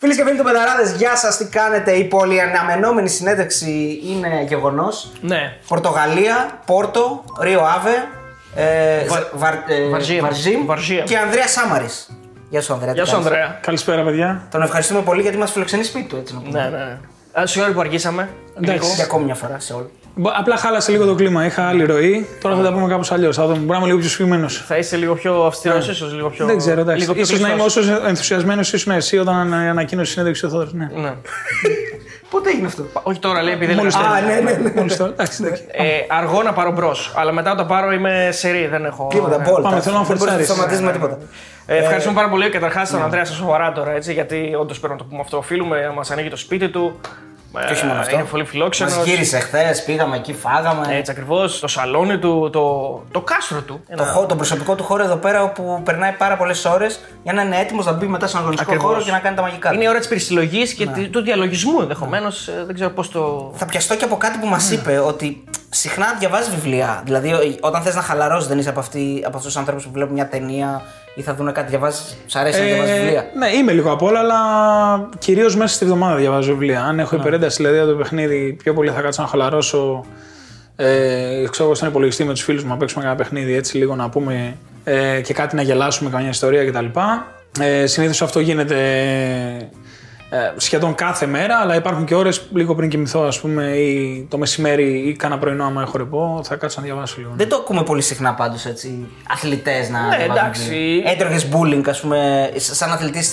Φίλες και φίλοι του Πενταράδες, γεια σας, τι κάνετε; Η πολυαναμενόμενη συνέντευξη είναι γεγονός. Ναι. Πορτογαλία, Πόρτο, Ρίο Άβε, ε, Βα- Βαρ, ε, Βαρζίμ. Βαρζίμ Βαρζίμ. και Ανδρέα Σάμαρης. Γεια σου, Ανδρέα. Γεια τι σου, κάνεις; Ανδρέα. Καλησπέρα, παιδιά. Τον ευχαριστούμε πολύ γιατί μας φιλοξενεί σπίτι του, έτσι να πούμε. Ναι, ναι. Α, Συγγνώμη που αργήσαμε. Εντάξει. Λίγο. Για ακόμη μια φορά σε όλου. Μπο- Απλά χάλασε λίγο το κλίμα. Είχα άλλη ροή. Τώρα θα τα πούμε κάπως αλλιώς. Θα δούμε. Μπορεί να είμαι λίγο πιο σφιγμένο. Θα είσαι λίγο πιο αυστηρός, ίσως λίγο πιο. Δεν ξέρω, εντάξει. Λίγο πιο σω να είμαι κλειστός. όσο ενθουσιασμένος ήσουν εσύ όταν ανα- ανακοίνωσε η συνέντευξη ο Θόδωρος. Ναι. Ναι. Πότε έγινε αυτό; Όχι τώρα, λέει, επειδή Μόλις δεν τώρα. Α, ναι, ναι, ναι. Μόλις τώρα. Εντάξει, εντάξει. ε, αργό να πάρω μπρος. Αλλά μετά όταν πάρω είμαι σερή, δεν έχω. Τίποτα, ναι. μπόλ. Πάμε, θέλω να Δεν μπορείς φορτσάρεις. σταματήσεις με τίποτα. Ε, ευχαριστούμε πάρα πολύ καταρχάς τον Ανδρέα σας σοβαρά τώρα, έτσι, γιατί όντως πρέπει να το πούμε αυτό. Οφείλουμε, μας ανοίγει το σπίτι του. Και όχι μόνο αυτό. Είναι πολύ φιλόξενος. Μας γύρισε χθες, πήγαμε εκεί, φάγαμε. Έτσι ακριβώς. Το σαλόνι του, το, το κάστρο του. Το, χώ- τον προσωπικό του χώρο εδώ πέρα όπου περνάει πάρα πολλές ώρες για να είναι έτοιμος να μπει μετά στον αγωνιστικό Ακριβώς. χώρο και να κάνει τα μαγικά. του. Είναι η ώρα της περισυλλογής και Ναι. τη- του διαλογισμού ενδεχομένως. Δεν ξέρω πώς το. Θα πιαστώ και από κάτι που μας είπε ότι συχνά διαβάζεις βιβλία. Δηλαδή, ο- όταν θες να χαλαρώσεις, δεν είσαι από, αυτή- από αυτούς τους ανθρώπου που βλέπουν μια ταινία ή θα δουν κάτι, διαβάζεις; Σ' αρέσει να διαβάζεις βιβλία; ναι, είμαι λίγο απ' όλα, αλλά κυρίως μέσα στη βδομάδα διαβάζω βιβλία. Αν έχω υπερένταση δηλαδή από το παιχνίδι, πιο πολύ θα κάτσω να χαλαρώσω. Ε, ξέρω εγώ στον υπολογιστή με τους φίλους μου να παίξουμε ένα παιχνίδι έτσι λίγο να πούμε ε, και κάτι να γελάσουμε, καμιά ιστορία κτλ. Ε, Συνήθως αυτό γίνεται ε, σχεδόν κάθε μέρα, αλλά υπάρχουν και ώρες λίγο πριν κοιμηθώ, ας πούμε, ή το μεσημέρι ή κάνα πρωινό, άμα έχω ρεπό, θα κάτσω να διαβάσω λίγο. Δεν το ακούμε πολύ συχνά πάντως έτσι. Αθλητές να. Ναι, διαβάζουν εντάξει. βιβλία. Έτρωγες bullying, ας πούμε, σαν αθλητής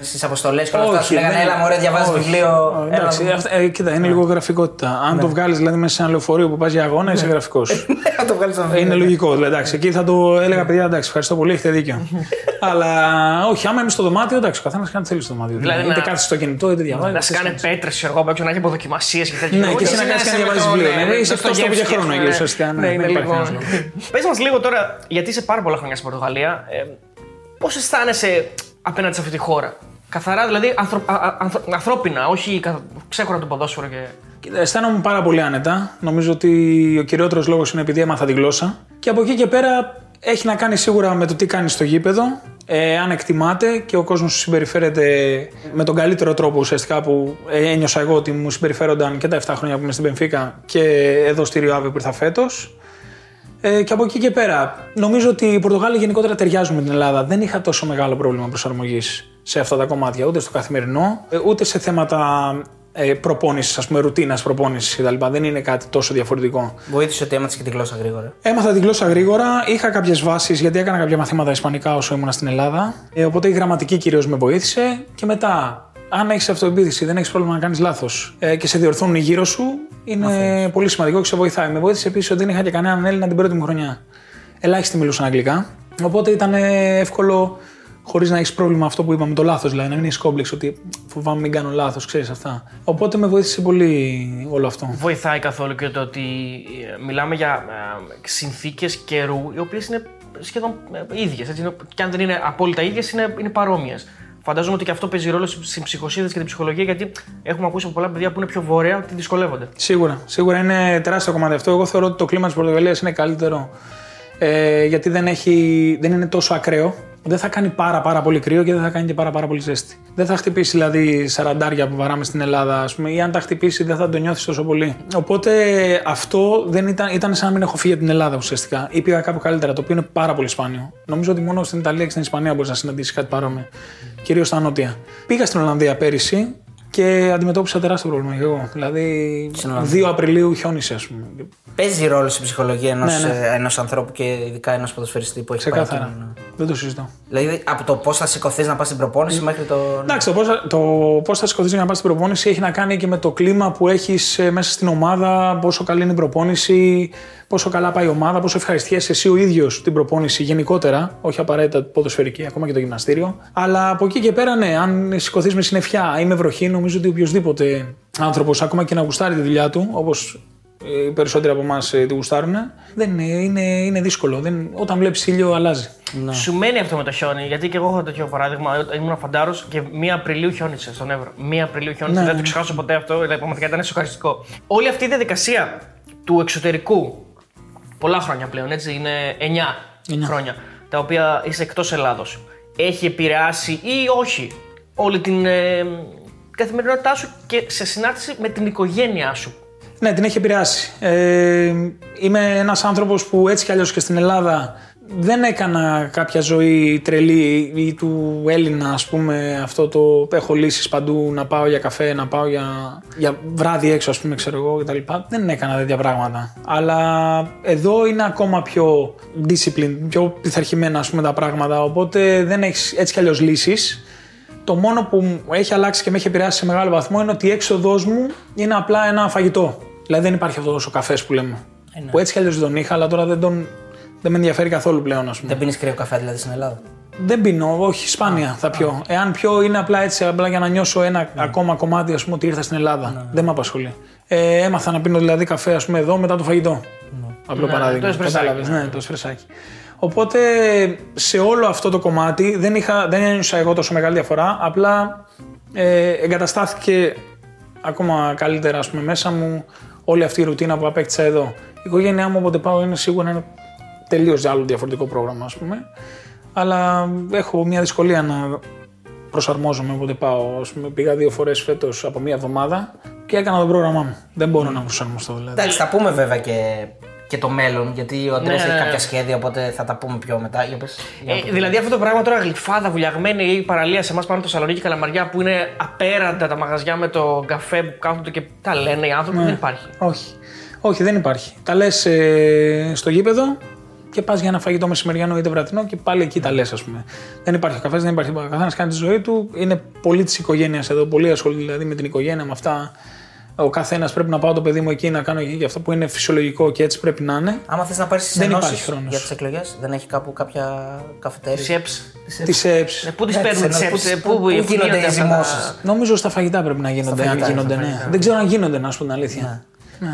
στις αποστολές και όλα αυτά. Σου λέγανε, δεν- Έλα, μωρέ, διαβάζεις όχι. βιβλίο. Όχι, Έλα, εντάξει, να δούμε». αυτά- ε, κοίτα, είναι λίγο γραφικότητα. Αν το βγάλεις δηλαδή μέσα σε ένα λεωφορείο που πας για αγώνα, είσαι γραφικός. Να το βγάλεις στο βιβλίο. είναι λογικό. Δηλαδή, εντάξει, εκεί θα το έλεγα, παιδιά, εντάξει, ευχαριστώ πολύ, έχετε δίκιο. Αλλά όχι, άμα είμαι στο δωμάτιο, εντάξει, ο καθένας κάνει τι θέλει στο δωμάτιο. Δηλαδή, είτε να- κάθεται στο κινητό, είτε διαβάζει. Να σε κάνεις πέτρες, ξέρω εγώ, έξω να έχει αποδοκιμασίε και τέτοια. Ναι, και εσύ να κάτσεις και να διαβάζεις βιβλίο. Ναι, είσαι εκτός τόπου για χρόνο, ναι. ουσιαστικά, ναι, Ναι, δεν είναι υπάρχει λίγο. κανένας λόγος. Πες μας λίγο τώρα, γιατί είσαι πάρα πολλά χρόνια στην Πορτογαλία, πώς αισθάνεσαι απέναντι σε αυτή τη χώρα; Καθαρά δηλαδή ανθρω, α- α- ανθρω- ανθρώπινα, όχι κα- ξέχωρα το ποδόσφαιρο και. Κοίτα, Αισθάνομαι πάρα πολύ άνετα. Νομίζω ότι ο κυριότερος λόγος είναι επειδή έμαθα τη γλώσσα. Και από εκεί και πέρα έχει να κάνει σίγουρα με το τι κάνεις στο γήπεδο. Ε, αν εκτιμάται και ο κόσμος σου συμπεριφέρεται με τον καλύτερο τρόπο ουσιαστικά που ε, ένιωσα εγώ ότι μου συμπεριφέρονταν και τα 7 χρόνια που είμαι στην Πενφύκα και εδώ στη Ριάβη που ήρθα φέτος. Ε, και από εκεί και πέρα, νομίζω ότι οι Πορτογάλοι γενικότερα ταιριάζουν με την Ελλάδα. Δεν είχα τόσο μεγάλο πρόβλημα προσαρμογής σε αυτά τα κομμάτια, ούτε στο καθημερινό, ε, ούτε σε θέματα ε, προπόνησης, ας πούμε, ρουτίνας προπόνησης κτλ. Δεν είναι κάτι τόσο διαφορετικό. Βοήθησε ότι έμαθες και τη γλώσσα γρήγορα. Έμαθα τη γλώσσα γρήγορα, είχα κάποιες βάσεις γιατί έκανα κάποια μαθήματα Ισπανικά όσο ήμουν στην Ελλάδα. Ε, οπότε η γραμματική κυρίως με βοήθησε. Και μετά, αν έχεις αυτοεμπίθηση, δεν έχεις πρόβλημα να κάνεις λάθος ε, και σε διορθώνουν γύρω σου, είναι πολύ σημαντικό και σε βοηθάει. Με βοήθησε επίσης ότι δεν είχα και κανέναν Έλληνα την πρώτη μου χρονιά. Ελάχιστοι μιλούσαν αγγλικά. Οπότε ήταν ε, εύκολο χωρίς να έχεις πρόβλημα αυτό που είπαμε, το λάθος. Δηλαδή να μην έχεις κόμπλεξ ότι φοβάμαι μην κάνω λάθος, ξέρεις αυτά. Οπότε με βοήθησε πολύ όλο αυτό. Βοηθάει καθόλου και το ότι ε, μιλάμε για ε, συνθήκες καιρού οι οποίες είναι σχεδόν ίδιες. Και αν δεν είναι απόλυτα ίδιες, είναι, είναι παρόμοιες. Φαντάζομαι ότι και αυτό παίζει ρόλο στην ψυχοσύνθεση και την ψυχολογία, γιατί έχουμε ακούσει από πολλά παιδιά που είναι πιο βόρεια ότι δυσκολεύονται. Σίγουρα, σίγουρα είναι τεράστιο κομμάτι αυτό. Εγώ θεωρώ ότι το κλίμα της Πορτογαλίας είναι καλύτερο ε, γιατί δεν, έχει, δεν είναι τόσο ακραίο. Δεν θα κάνει πάρα, πάρα πολύ κρύο και δεν θα κάνει και πάρα, πάρα πολύ ζέστη. Δεν θα χτυπήσει δηλαδή σαραντάρια που βαράμε στην Ελλάδα, ας πούμε, ή αν τα χτυπήσει δεν θα το νιώθεις τόσο πολύ. Οπότε αυτό δεν ήταν, ήταν σαν να μην έχω φύγει από την Ελλάδα ουσιαστικά. Ή πήγα κάπου καλύτερα, το οποίο είναι πάρα πολύ σπάνιο. Νομίζω ότι μόνο στην Ιταλία και στην Ισπανία μπορείς να συναντήσεις κάτι παρόμοιο. Κυρίως στα νότια. Πήγα στην Ολλανδία πέρυσι και αντιμετώπισα τεράστιο πρόβλημα και εγώ. Δηλαδή, Στην Ολλανδία. 2 Απριλίου χιόνισε, ας πούμε. Παίζει ρόλο στην ψυχολογία ενός Ναι, ναι. ενός ανθρώπου και ειδικά ενός ποδοσφαιριστή που έχει πάει. Ξεκάθαρα. Εκεί. Δεν το συζητώ. Δηλαδή από το πώς θα σηκωθείς να πας στην προπόνηση μέχρι το. Εντάξει, το πώς το πώς θα σηκωθείς για να πας στην προπόνηση έχει να κάνει και με το κλίμα που έχεις μέσα στην ομάδα, πόσο καλή είναι η προπόνηση, πόσο καλά πάει η ομάδα, πόσο ευχαριστιέσαι εσύ ο ίδιος την προπόνηση γενικότερα, όχι απαραίτητα ποδοσφαιρική, ακόμα και το γυμναστήριο. Αλλά από εκεί και πέρα, ναι, αν σηκωθείς με συννεφιά ή με βροχή, νομίζω ότι οποιοδήποτε άνθρωπος, ακόμα και να γουστάρει τη δουλειά του, όπως οι περισσότεροι από εμάς τη γουστάρουν, δεν είναι, είναι, είναι δύσκολο. Δεν, όταν βλέπεις ήλιο, αλλάζει. Σου μένει αυτό με το χιόνι, γιατί και εγώ έχω τέτοιο παράδειγμα. Όταν Ήμουν φαντάρος και 1 Απριλίου χιόνισε στον Εύρο. 1 Απριλίου χιόνισε, Ναι, δεν ναι. το ξεχάσω ποτέ αυτό. Δηλαδή, πραγματικά ήταν σοκαριστικό. Όλη αυτή η διαδικασία του εξωτερικού, πολλά χρόνια πλέον, έτσι, είναι 9 Εννιά. χρόνια, τα οποία είσαι εκτός Ελλάδος, έχει επηρεάσει ή όχι όλη την ε, καθημερινότητά σου και σε συνάρτηση με την οικογένειά σου. Ναι, την έχει επηρεάσει. Ε, είμαι ένας άνθρωπος που έτσι κι αλλιώς και στην Ελλάδα δεν έκανα κάποια ζωή τρελή ή του Έλληνα, ας πούμε, αυτό το έχω λύσεις παντού, να πάω για καφέ, να πάω για, για βράδυ έξω, ας πούμε, ξέρω εγώ κτλ. Δεν έκανα τέτοια πράγματα. Αλλά εδώ είναι ακόμα πιο discipline, πιο πειθαρχημένα, ας πούμε, τα πράγματα, οπότε δεν έχεις έτσι κι αλλιώς λύσεις. Το μόνο που μου έχει αλλάξει και με έχει επηρεάσει σε μεγάλο βαθμό είναι ότι η έξοδός μου είναι απλά ένα φαγητό. Δηλαδή δεν υπάρχει αυτός ο καφές που λέμε. ναι. Που έτσι κι αλλιώς τον είχα, αλλά τώρα δεν, τον, δεν με ενδιαφέρει καθόλου πλέον, ας πούμε. Δεν πίνεις κρύο καφέ δηλαδή στην Ελλάδα; Δεν πίνω, όχι, σπάνια θα πιω. Εάν πιω είναι απλά έτσι, απλά για να νιώσω ένα Ναι. ακόμα κομμάτι, ας πούμε, ότι ήρθα στην Ελλάδα. Δεν με απασχολεί. Ε, έμαθα να πίνω δηλαδή καφέ, ας πούμε, εδώ μετά το φαγητό. Απλό Ναι, παράδειγμα. το εσπρεσάκι. Κατάλαβες, ναι, το εσπρεσάκι. Οπότε σε όλο αυτό το κομμάτι δεν, είχα, δεν ένιωσα εγώ τόσο μεγάλη διαφορά. Απλά ε, εγκαταστάθηκε ακόμα καλύτερα ας πούμε, μέσα μου όλη αυτή η ρουτίνα που απέκτησα εδώ. Η οικογένειά μου όποτε πάω είναι σίγουρα ένα τελείως άλλο διαφορετικό πρόγραμμα, ας πούμε. Αλλά έχω μια δυσκολία να προσαρμόζομαι όποτε πάω. Ας πούμε, πήγα δύο φορές φέτος από μία εβδομάδα και έκανα το πρόγραμμά μου. Δεν μπορώ να προσαρμοστώ δηλαδή. Εντάξει, θα πούμε βέβαια και, και το μέλλον, γιατί ο Αντρέας Ναι, ναι, έχει ναι. κάποια σχέδια, οπότε θα τα πούμε πιο μετά. Για πες, για Ε, να- δηλαδή αυτό το πράγμα τώρα γλυφάδα, βουλιαγμένη ή παραλία σε εμάς πάνω από το Σαλονίκη Καλαμαριά που είναι απέραντα τα μαγαζιά με το καφέ που κάθονται και τα λένε οι άνθρωποι, δεν υπάρχει. Όχι. Όχι, δεν υπάρχει. Τα λες ε, στο γήπεδο και πας για ένα φαγητό μεσημεριανό είτε βραδινό και πάλι εκεί τα λες, ας πούμε. Δεν υπάρχει καφές, δεν υπάρχει τίποτα. Ο καθένας κάνει τη ζωή του. Είναι πολύ της οικογένειας εδώ, πολύ ασχολείται δηλαδή με την οικογένεια, με αυτά. Ο καθένας πρέπει να πάω το παιδί μου εκεί να κάνω εκεί και αυτό που είναι φυσιολογικό και έτσι πρέπει να είναι. Άμα θες να πάρεις τις Δεν ενώσεις υπάρχει χρόνος. για τις εκλογές, δεν έχει κάπου κάποια καφετέρια; Σέψ. Τις έψει. Ε, Πού τις Ναι, παίρνουν τις ξέρω, έψ, πού- πού πού γίνονται οι αυτά; τα- ζυμώσεις. Νομίζω στα φαγητά πρέπει να γίνονται. αν φαγητά, γίνονται στα ναι. φαγητά. Δεν ξέρω αν γίνονται, να σου πω την αλήθεια.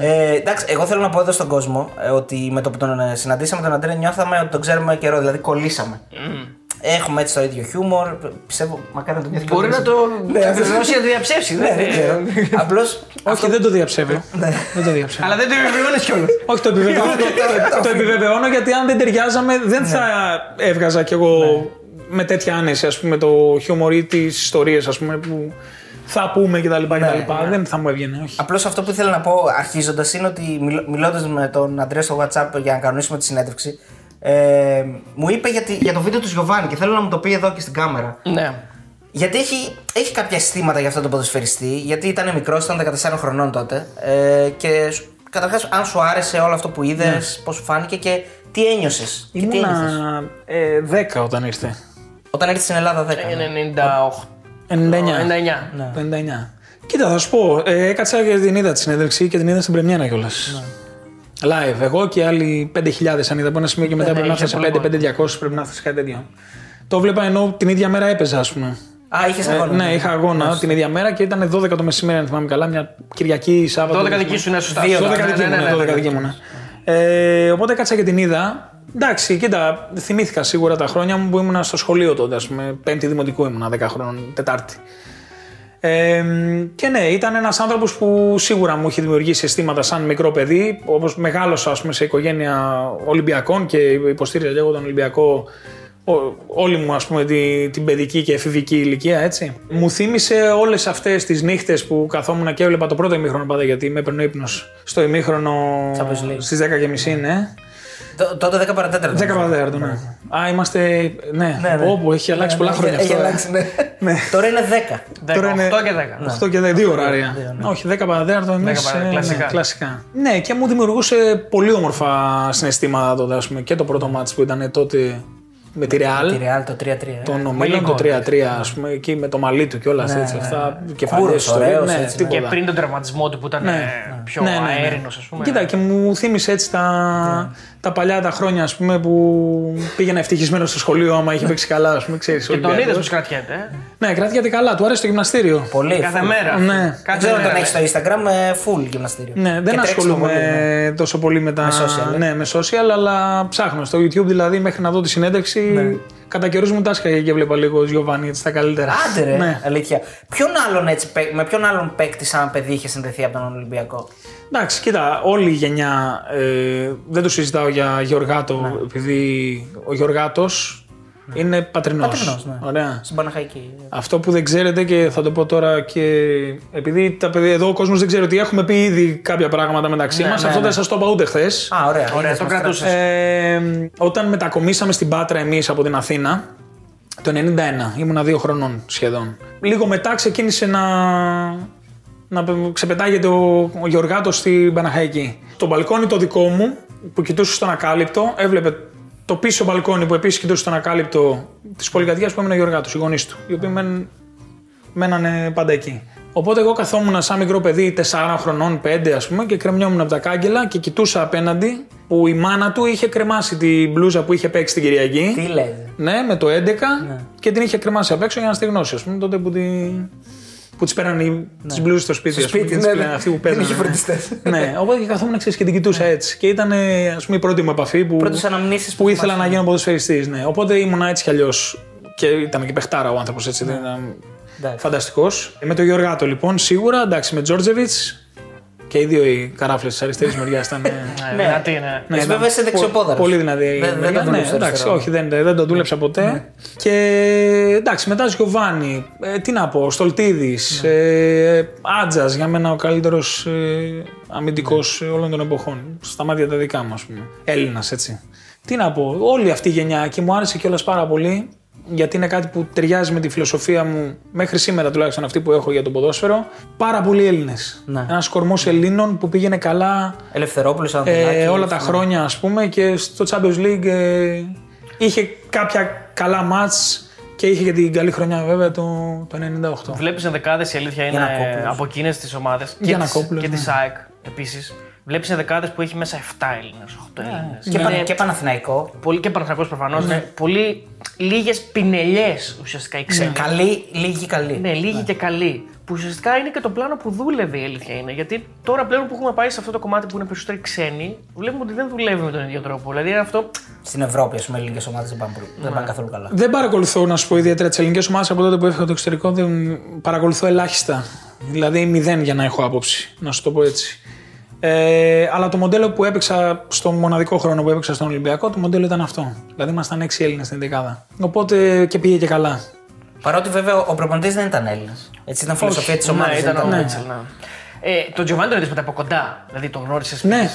Ε, εντάξει, εγώ θέλω να πω εδώ στον κόσμο ε, ότι με το που τον ε, συναντήσαμε τον Αντρέα νιώθαμε ότι τον ξέρουμε καιρό, δηλαδή κολλήσαμε. Έχουμε έτσι το ίδιο χιούμορ. Πιστεύω, μακάρι να το νιώθει Μπορεί και ο να το Ναι, αυτό- επιβεβαιώσει ή να το διαψεύσει. Ναι, δεν- δεν ξέρω. Απλώς. Όχι, δεν το διαψεύω. Ναι. δεν το διαψεύω. Αλλά δεν το επιβεβαιώνεις κιόλας. Όχι, το επιβεβαιώνω, το, το επιβεβαιώνω γιατί αν δεν ταιριάζαμε δεν θα έβγαζα κι εγώ με τέτοια άνεση ας πούμε, το χιούμορ ή τις ιστορίες που θα πούμε κτλ. κτλ. Δεν θα μου έβγαινε, όχι. Απλώς αυτό που ήθελα να πω αρχίζοντας είναι ότι μιλώντας με τον Αντρέα στο WhatsApp για να κανονίσουμε τη συνέντευξη, ε, μου είπε για, τη- για το βίντεο του Γιωβάνι και θέλω να μου το πει εδώ και στην κάμερα. Ναι. Γιατί έχει, έχει κάποια αισθήματα για αυτόν τον ποδοσφαιριστή, γιατί ήταν μικρός, ήταν 14 χρονών τότε. Ε, και καταρχάς, αν σου άρεσε όλο αυτό που είδες, Ναι. πώς σου φάνηκε και τι ένιωσες. Και τι ένιωθες. Ήμουνα ε, 10 όταν ήρθε. Όταν ήρθε στην Ελλάδα 10. ναι. 98. 99. 99. Ναι. Το 99. Κοίτα, θα σου πω. Ε, έκατσα και την είδα τη συνέντευξη και την είδα στην Πρεμιέρα κιόλας. Ναι. Live. Εγώ και άλλοι 5.000 αν είδα από ένα σημείο και μετά ναι, πρέπει να είχε φτάσει σε πολύ 5-5.200 πρέπει να φτάσει σε κάτι τέτοιο. Το βλέπα ενώ την ίδια μέρα έπαιζα, ας πούμε. Α, είχες Ε, αγώνα. ναι, είχα αγώνα την ίδια μέρα και ήταν 12 το μεσημέρι, αν θυμάμαι καλά, μια Κυριακή Σάββατο. 12 δική σου είναι σωστά. Δύο, 12 ναι, δική ναι, μου, ναι, ναι, ναι, 12 ναι. δική μου, ναι. Ε, οπότε κάτσα και την είδα. Εντάξει, κοίτα, θυμήθηκα σίγουρα τα χρόνια μου που ήμουν στο σχολείο τότε, ας πούμε. Πέμπτη δημοτικού ήμουνα, 10 χρόνων, Τετάρτη. Ε, και ναι, ήταν ένας άνθρωπος που σίγουρα μου έχει δημιουργήσει αισθήματα σαν μικρό παιδί. Όπως μεγάλωσα, ας πούμε, σε οικογένεια Ολυμπιακών και υποστήριζα και εγώ τον Ολυμπιακό ό- όλη μου ας πούμε τη- την παιδική και εφηβική ηλικία έτσι. Μου θύμισε όλες αυτές τις νύχτες που καθόμουν και έβλεπα το πρώτο ημίχρονο πάντα γιατί με έπαιρνε ύπνος στο ημίχρονο Champions League. στις 10.30 ναι. Τ- Τότε 10 παρατέταρτο. 10 παρατέταρτο, ναι. Α, είμαστε. Ναι, Ναι, ναι. όπου έχει αλλάξει πολλά Ναι, χρόνια έχει αυτό. ε. αλλάξει, ναι. Τώρα είναι 10. 10, Τώρα είναι 8 και 10. 8 και 10, δύο ωράρια. δύο, ναι. Όχι, 10 παρατέταρτο εμεί. παρατέταρτο, κλασικά. κλασικά. Ναι, και μου δημιουργούσε πολύ όμορφα συναισθήματα τότε, ας πούμε. Και το πρώτο μάτς που ήταν τότε με τη Real. Τη Real το 3-3. ε. Τον ομίλων, το 3-3, ας πούμε, εκεί με το μαλλί του και όλα Ναι, έτσι. ναι, Αυτά. ναι. Κεφαλιές Κούρος, ιστορίες, ωραίος, ναι, έτσι, ναι. τίποτα. Και πριν τον τραυματισμό του που ήταν Ναι. ε, πιο Ναι, ναι, ναι. αέρινος, ας πούμε. Κοίτα, και μου θύμισε έτσι τα, τα παλιά τα χρόνια ας πούμε, που πήγαινα ευτυχισμένος στο σχολείο άμα είχε παίξει καλά. Ας πούμε, ξέρεις, Και τον Ολυμπιακός. είδε πω κρατιέται. ε; Ναι, κρατιάται καλά, του άρεσε το γυμναστήριο. Πολύ. Κάθε full. μέρα. Ναι. Δεν Κάθε ξέρω αν τον μέρα. έχεις στο Instagram με full γυμναστήριο. Ναι, Και δεν τρέξιμο ασχολούμαι πολύ, ναι. τόσο πολύ με τα. Με social, ε. ναι, με social, αλλά ψάχνω. Στο YouTube δηλαδή μέχρι να δω τη συνέντευξη. Ναι. Κατά καιρούς μου τάσχαγε και βλέπα λίγο Γιωβάνι έτσι τα καλύτερα. Άντε ρε, Ναι. αλήθεια. Ποιον άλλον έτσι, παί- με ποιον άλλον παίκτη σαν παιδί είχε συνδεθεί από τον Ολυμπιακό; Εντάξει, κοίτα, όλη η γενιά. Ε, δεν το συζητάω για Γεωργάτο, Ναι. επειδή ο Γεωργάτος Είναι πατρινός. Πατρινός, ναι. Ωραία. Στην Παναχαϊκή. Αυτό που δεν ξέρετε και θα το πω τώρα και επειδή τα παιδιά εδώ ο κόσμος δεν ξέρει ότι έχουμε πει ήδη κάποια πράγματα μεταξύ Ναι, μας. ναι, αυτό ναι. δεν σας το είπα ούτε χθες. Α, ωραία. Ωραία, είδες, το μας κρατούσες. τρέψες. Ε, όταν μετακομίσαμε στην Πάτρα εμείς από την Αθήνα, το 91, ήμουνα δύο χρονών σχεδόν. Λίγο μετά ξεκίνησε να, να ξεπετάγεται ο, ο Γεωργάτος στην Παναχαϊκή. Το μπαλκόνι το δικό μου, που κοιτούσε στον ακάλυπτο, έβλεπε το πίσω μπαλκόνι που επίσης κοιτούσε στον ακάλυπτο της πολυκατοικίας που έμεινε ο Γεωργάτος, οι γονείς του, οι οποίοι μένουν μένανε πάντα εκεί. Οπότε εγώ καθόμουν σαν μικρό παιδί 4 χρονών, 5 ας πούμε και κρεμιόμουν από τα κάγκελα και κοιτούσα απέναντι που η μάνα του είχε κρεμάσει την μπλούζα που είχε παίξει την Κυριακή. Τι λέτε. Ναι, με το 11 και την είχε κρεμάσει απ' έξω για να στεγνώσει. Α πούμε τότε που, τη... που τη πέραν οι... τις μπλούζες στο σπίτι. Στο ας πούμε, σπίτι, και τις ναι, ναι. πήραν αυτοί που Δεν παίζανε. είχε φροντιστές. ναι, οπότε και καθόμουν ξέρεις, και την κοιτούσα έτσι. Και ήταν ας πούμε η πρώτη μου επαφή που, Πρώτες αναμνήσεις που που ήθελα θυμάσαι. να γίνω ποδοσφαιριστής. Ναι. Οπότε ήμουν έτσι κι αλλιώς. Και ήταν και παιχτάρα ο άνθρωπος έτσι. δεν ήταν Εντάξει. Φανταστικός. Με τον Γιωργάτο λοιπόν, σίγουρα εντάξει, με Τζόρτζεβιτς και οι δύο οι καράφλες της αριστερής μεριάς ήταν. ε, Ναι, δυνατή, ναι. Ναι, Εσύ ήταν βέβαια είσαι πο- δεξιοπόδαρος. Πολύ δυνατή. η Δεν- δεν μεριά. το ναι, δούλεψες εντάξει, αριστερό. όχι, δεν, δεν το δούλεψα ποτέ. Και εντάξει, μετά Γιωβάνι, ε, τι να πω, Στολτίδης, ε, Άτζα, για μένα ο καλύτερος ε, αμυντικός όλων των εποχών. Στα μάτια τα δικά μου, ας πούμε. Έλληνας, έτσι. Τι να πω, όλη αυτή η γενιά και μου άρεσε κιόλας πάρα πολύ γιατί είναι κάτι που ταιριάζει με τη φιλοσοφία μου μέχρι σήμερα τουλάχιστον αυτή που έχω για το ποδόσφαιρο. Πάρα πολλοί Έλληνες. Ναι. Ένας κορμός Ελλήνων που πήγαινε καλά Ελευθερόπουλος, ε, Ανδρουλάκης, όλα τα ναι. χρόνια ας πούμε και στο Champions League ε, είχε κάποια καλά μάτς και είχε και την καλή χρονιά βέβαια το, το 98. Βλέπεις ενδεκάδες η αλήθεια είναι Γιαννακόπουλος. από εκείνες τις ομάδες και, της, Γιαννακόπουλος, και ναι. τη ΑΕΚ επίσης. Βλέπεις ενδεκάδε που έχει μέσα 7 Έλληνες, 8 Έλληνες. Και, Πα- και Παναθηναϊκό. Πολύ και Παναθηναϊκός προφανώς. Ναι. Πολύ λίγες πινελιές ουσιαστικά οι ξένοι. Καλή, λίγη καλή. Ναι, λίγοι και καλοί. Που ουσιαστικά είναι και το πλάνο που δούλευε η αλήθεια είναι. Γιατί τώρα πλέον που έχουμε πάει σε αυτό το κομμάτι που είναι περισσότεροι ξένοι, βλέπουμε ότι δεν δουλεύει με τον ίδιο τρόπο. Δηλαδή είναι αυτό. Στην Ευρώπη, ας πούμε, ελληνικές ομάδες δεν πάνε, πολύ- δεν πάνε καθόλου καλά. Δεν παρακολουθώ να σου πω ιδιαίτερα τις ελληνικές ομάδες από τότε που έφυγα το εξωτερικό. Δεν παρακολουθώ ελάχιστα. Δηλαδή μηδέν για να έχω άποψη, να σου το πω έτσι. Ε, αλλά το μοντέλο που έπαιξα στο μοναδικό χρόνο που έπαιξα στον Ολυμπιακό, το μοντέλο ήταν αυτό. Δηλαδή ήμασταν 6 Έλληνες στην δεκάδα. Οπότε και πήγε και καλά. Παρότι βέβαια ο προπονητής δεν ήταν Έλληνας. Έτσι ήταν φιλοσοφία της ομάδας. Ναι, ήταν ο Μίτσελ. Ναι. Ε, τον Τζοβάνι τον είδες ποτέ από κοντά; Δηλαδή τον γνώρισες. Ναι.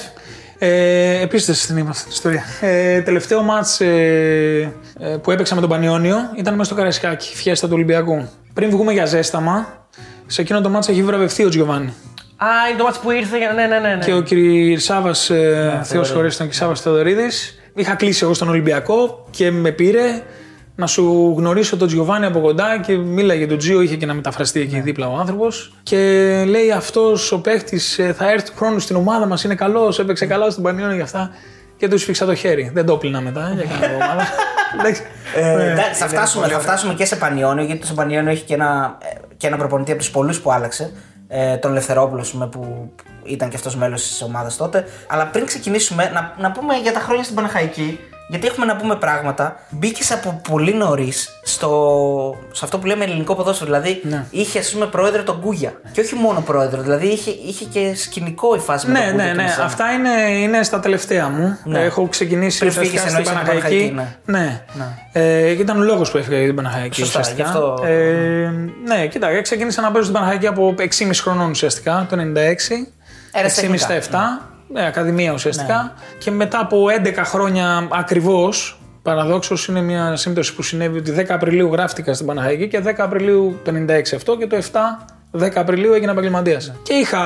Ε, Επίσης την είπα αυτή την ιστορία. Ε, τελευταίο μάτς ε, ε, που έπαιξα με τον Πανιόνιο ήταν μέσα στο Καραϊσκάκι, φιέστα του Ολυμπιακού. Πριν βγούμε για ζέσταμα, σε εκείνο το μάτς έχει βραβευτεί ο Τζιοβάνι. Α, είναι το μάτι που ήρθε για. Ναι, ναι, ναι. ναι. Και ο Κυρισάβα, ε, Θεός χωρίς τον Κυρισάβα Θεοδωρίδης. Είχα κλείσει εγώ στον Ολυμπιακό και με πήρε να σου γνωρίσω τον Τζιοβάνι από κοντά και μίλαγε τον Τζίο, είχε και να μεταφραστεί εκεί δίπλα ο άνθρωπος. Και λέει αυτός ο παίχτης θα έρθει του χρόνου στην ομάδα μας, είναι καλός, έπαιξε καλά στον Πανιόνιο για αυτά. Και τους σφίξα το χέρι. Δεν το έπλυνα μετά για κανένα ομάδα. Εντάξει. Ε, Ναι. εντάξει, θα, φτάσουμε, θα φτάσουμε και σε Πανιόνιο, γιατί το Πανιόνιο έχει και ένα, ε, και ένα προπονητή από τους πολλούς που άλλαξε. Ε, τον Ελευθερόπουλο, ας πούμε, που ήταν και αυτός μέλος της ομάδας τότε. Αλλά πριν ξεκινήσουμε, να, να πούμε για τα χρόνια στην Παναχαϊκή. Γιατί έχουμε να πούμε πράγματα. Μπήκες από πολύ νωρίς στο... σε αυτό που λέμε ελληνικό ποδόσφαιρο. Δηλαδή ναι. είχε, ας πούμε, πρόεδρο τον Κούγια. Και όχι μόνο πρόεδρο. Δηλαδή είχε, είχε και σκηνικό η φάση ναι, με τον Ναι, ναι, ναι. Αυτά είναι, είναι στα τελευταία μου. Ναι. Έχω ξεκινήσει πριν φύγεις στην Παναχαϊκή. Ναι. ναι. ναι. Ε, ήταν ο λόγος που έφυγα για την Παναχαϊκή. Σωστά, γι αυτό... ε, ναι, κοίτα, ξεκίνησα να παίζω στην Παναχαϊκή από 6,5 χρονών ουσιαστικά, το 96. 6,5-7. Ναι, ακαδημία ουσιαστικά. Και μετά από 11 χρόνια ακριβώς, παραδόξως είναι μια σύμπτωση που συνέβη ότι 10 Απριλίου γράφτηκα στην Παναχαϊκή και 10 Απριλίου το 96 αυτό και το 7 10 Απριλίου έγινα επαγγελματίας. Και είχα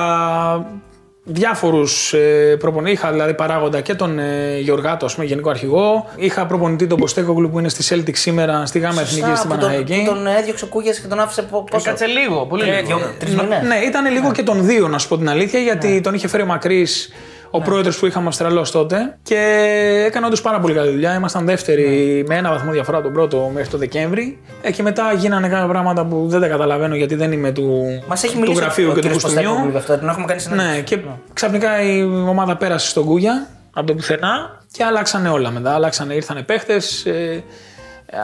διάφορους ε, προπονητές. Είχα δηλαδή παράγοντα και τον ε, Γεωργάτο, ας πούμε, γενικό αρχηγό. Είχα προπονητή τον Ποστέκογλου που είναι στη Celtic σήμερα, στη ΓΑΜΑ Εθνική Σωστά, στην που τον, Παναχαϊκή. που τον έδιωξε ο Κούγιας και τον άφησε πο- πόσο; Κάτσε λίγο, πολύ Ε, λίγο. δύο- τρεις μήνες. Ναι, ήταν λίγο και των δύο, να σου πω την αλήθεια, γιατί τον είχε φέρει ο Μακρύς, ο Ναι. πρόεδρος που είχαμε Αυστραλός τότε. Και έκανε όντως πάρα πολύ καλή δουλειά. Ήμασταν δεύτεροι Ναι. με ένα βαθμό διαφορά από τον πρώτο μέχρι το Δεκέμβρη. Ε, και μετά γίνανε κάποια πράγματα που δεν τα καταλαβαίνω γιατί δεν είμαι του, Μας έχει του μιλήσει γραφείου ο και του κύριος κουστούμιου. Ποστέκογλου γι' αυτό, τον έχουμε κάνει συνέντευξη. Ναι, και ξαφνικά η ομάδα πέρασε στον Κούγια από το πουθενά και άλλαξανε όλα μετά. Άλλαξανε, ήρθανε παίχτε. Ε, Ε,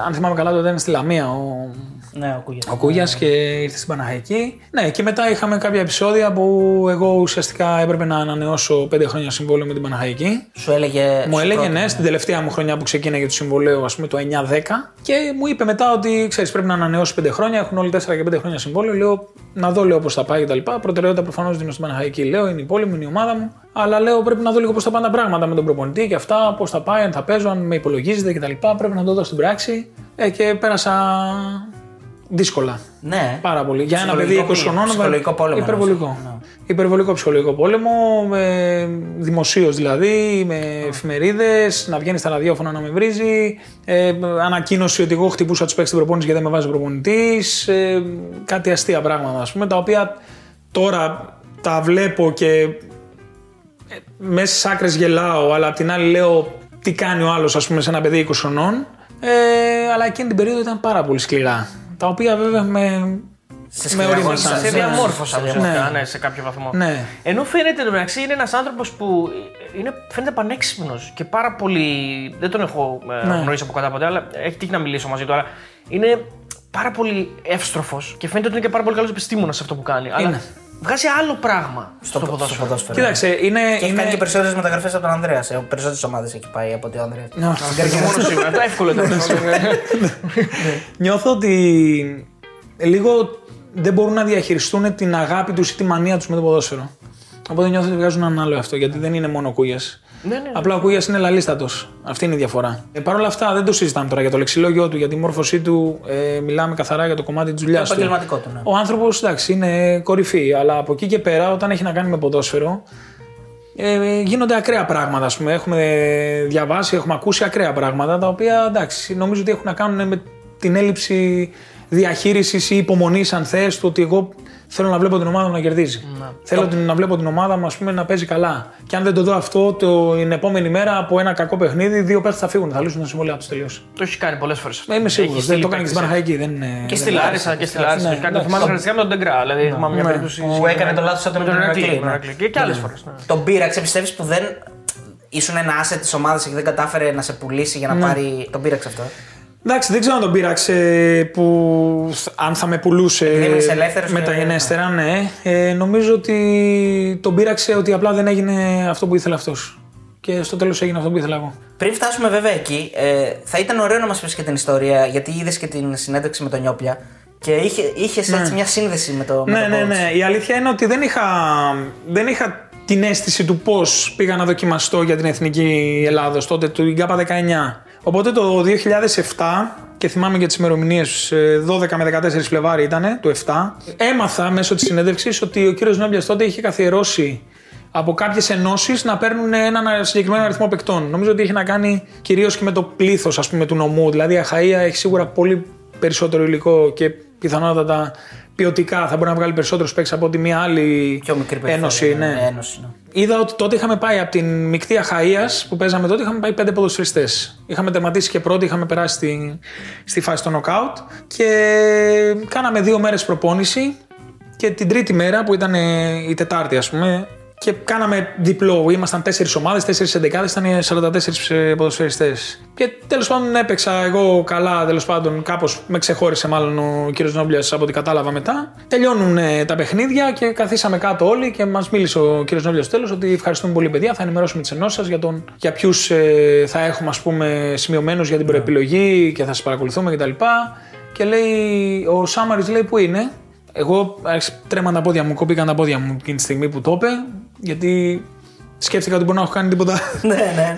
αν θυμάμαι καλά, τότε ήταν στη Λαμία ο, Ναι, ο Κούγιας. ο Κούγιας και ήρθε στην Παναχαϊκή. Ναι, και μετά είχαμε κάποια επεισόδια που εγώ ουσιαστικά έπρεπε να ανανεώσω πέντε χρόνια συμβόλαιο με την Παναχαϊκή. Σου έλεγε. Μου σου έλεγε πρότεινε. ναι, στην τελευταία μου χρονιά που ξεκίνησε το συμβολέο, ας πούμε το 9-10, και μου είπε μετά ότι ξέρεις, πρέπει να ανανεώσει 5 χρόνια. Έχουν όλοι 4 και 5 χρόνια συμβόλαιο. Λέω να δω λέω πώς θα πάει κτλ. Προτεραιότητα προφανώς δίνω στην Παναχαϊκή. Λέω είναι η πόλη μου, είναι η ομάδα μου. Αλλά λέω πρέπει να δω λίγο πώς θα πάνε τα πράγματα με τον προπονητή και αυτά, πώς θα πάει, αν θα παίζω, αν με υπολογίζεται κτλ. Πρέπει να το δω στην πράξη. Ε, και πέρασα δύσκολα. Ναι. Πάρα πολύ. Για ένα παιδί Ψυχολογικό 20 χρονών. ψυχολογικό πόλεμο, Υπερβολικό. εννοείς. Ναι. Υπερβολικό ψυχολογικό πόλεμο, με δημοσίως δηλαδή, με εφημερίδες, να βγαίνεις στα ραδιόφωνα να με βρίζει. Ε, ανακοίνωση ότι εγώ χτυπούσα τους παίκτες στην προπόνηση γιατί δεν με βάζει προπονητής. Ε, κάτι αστεία πράγματα, ας πούμε, τα οποία τώρα τα βλέπω και ε, μέσα στις άκρες γελάω, αλλά απ' την άλλη λέω τι κάνει ο άλλος, ας πούμε, σε ένα παιδί 20 χρονών. Ε, αλλά εκείνη την περίοδο ήταν πάρα πολύ σκληρά. Τα οποία βέβαια με, Σε με σκληρά ορίμασαν. χωρίσαν. Σε Ναι, διαμόρφωσαν ναι. ουσιαστικά, ναι, σε κάποιο βαθμό. Ναι. Ενώ φαίνεται το μεταξύ είναι ένας άνθρωπος που είναι, φαίνεται πανέξυπνος και πάρα πολύ. Δεν τον έχω ε, Ναι. γνωρίσει από κοντά ποτέ, αλλά έχει τύχει να μιλήσω μαζί του. Αλλά είναι πάρα πολύ εύστροφος και φαίνεται ότι είναι και πάρα πολύ καλός επιστήμονας σε αυτό που κάνει. Αλλά Είναι. Βγάζει άλλο πράγμα στο, Στο, στο ποδόσφαιρο. ποδόσφαιρο. Κοίταξε, είναι. Και έχει είναι... κάνει και περισσότερες μεταγραφές από τον Ανδρέας. Σε περισσότερες ομάδες έχει πάει από ότι ο Ανδρέας. Ναι. Και μόνος σήμερα. Αυτό εύκολο ήταν. Νιώθω ότι λίγο δεν μπορούν να διαχειριστούν την αγάπη τους ή τη μανία τους με το ποδόσφαιρο. Οπότε νιώθω ότι βγάζουν ένα άλλο αυτό γιατί δεν είναι μόνο ο Κούγια. ναι, ναι. Απλά ο Κούγια είναι λαλίστατος. Αυτή είναι η διαφορά. Ε, Παρ' όλα αυτά δεν το συζητάμε τώρα για το λεξιλόγιο του, για τη μόρφωσή του. Ε, μιλάμε καθαρά για το κομμάτι της δουλειάς Το του. επαγγελματικό του, ναι. Ο άνθρωπος εντάξει είναι κορυφή, αλλά από εκεί και πέρα όταν έχει να κάνει με ποδόσφαιρο. Ε, γίνονται ακραία πράγματα, ας πούμε. Έχουμε διαβάσει, έχουμε ακούσει ακραία πράγματα τα οποία εντάξει, νομίζω ότι έχουν να κάνουν με την έλλειψη διαχείρισης ή υπομονής, αν θες, του ότι εγώ θέλω να βλέπω την ομάδα μου να κερδίζει. Θέλω την- να βλέπω την ομάδα μου ας πούμε, να παίζει καλά. Και αν δεν το δω αυτό, το, την επόμενη μέρα από ένα κακό παιχνίδι, δύο παίχτες θα φύγουν, θα λύσουν τα συμβόλαια του τελείω. Το έχεις κάνει πολλές φορές. Ε, είμαι σίγουρος. Δεν το κάνει και στην Παναχαϊκή. Δεν είναι, Και στη δεν- Λάρισα και στη Λάρισα. Ναι, Το έχει κάνει. Το εντάξει. θυμάμαι χαρακτηριστικά με τον Ντεγκρά. Δηλαδή θυμάμαι μια Ναι. περίπτωση. Που έκανε το λάθος όταν με τον με τον Ηρακλή. Ηρακλή, με τον ναι. Ηρακλή. Και και άλλε φορές. Τον πείραξε, πιστεύεις που δεν ήσουν ένα asset της ομάδας και δεν κατάφερε να σε πουλήσει για να πάρει. Τον πείραξε αυτό; Εντάξει, δεν ξέρω αν τον πείραξε που αν θα με πουλούσε έμεινες ελεύθερος και- μεταγενέστερα, ναι. Ε, νομίζω ότι τον πείραξε ότι απλά δεν έγινε αυτό που ήθελε αυτός. Και στο τέλος έγινε αυτό που ήθελα εγώ. Πριν φτάσουμε βέβαια εκεί, ε, θα ήταν ωραίο να μας πεις και την ιστορία, γιατί είδες και την συνέντευξη με τον Νιόπια και είχε είχες έτσι μια σύνδεση με το. με Ναι, τον ναι, coach. ναι. Η αλήθεια είναι ότι δεν είχα, δεν είχα την αίσθηση του πώς πήγα να δοκιμαστώ για την εθνική Ελλάδος τότε, του ΓΚΑΠΑ 19. Οπότε το 2007, και θυμάμαι και τις ημερομηνίες, 12 με 14 Φλεβάρι ήταν, του 7, έμαθα μέσω της συνέντευξης ότι ο κύριος Νόμπιας τότε είχε καθιερώσει από κάποιες ενώσεις να παίρνουν έναν συγκεκριμένο αριθμό παικτών. Νομίζω ότι είχε να κάνει κυρίως και με το πλήθος του νομού. Δηλαδή η Αχαία έχει σίγουρα πολύ περισσότερο υλικό και πιθανότατα ποιοτικά θα μπορεί να βγάλει περισσότερους παίκτες από ότι μια άλλη Πιο μικρή περιφέρεια, ένωση. ναι, Ναι. ένωση, ναι. Είδα ότι τότε είχαμε πάει από την μεικτή Αχαία που παίζαμε τότε, είχαμε πάει πέντε ποδοσφαιριστές. Είχαμε τερματίσει και πρώτοι, είχαμε περάσει στη, στη φάση των νοκάουτ και κάναμε δύο μέρες προπόνηση. Και την τρίτη μέρα που ήταν ε, η Τετάρτη, ας πούμε, και κάναμε διπλό. Ήμασταν τέσσερις ομάδες, τέσσερις εντεκάδες, ήταν 44 ποδοσφαιριστές. Και τέλος πάντων έπαιξα εγώ καλά, τέλος πάντων, κάπως με ξεχώρισε μάλλον ο κύριος Νόμπλιας από ό,τι κατάλαβα μετά. Τελειώνουν ε, τα παιχνίδια και καθίσαμε κάτω όλοι και μας μίλησε ο κύριος Νόμπλιας στο τέλος ότι ευχαριστούμε πολύ, παιδιά. Θα ενημερώσουμε τις ενώσεις σας για, τον, για ποιους ε, θα έχουμε ας πούμε, σημειωμένους για την προεπιλογή και θα σας παρακολουθούμε κτλ. Και λέει, ο Σάμαρης λέει που είναι; Εγώ άρχισα- τρέμαν τα πόδια μου, κόπηκαν τα πόδια μου εκείνη τη στιγμή που το είπε, γιατί σκέφτηκα ότι μπορεί να έχω κάνει τίποτα ναι, ναι.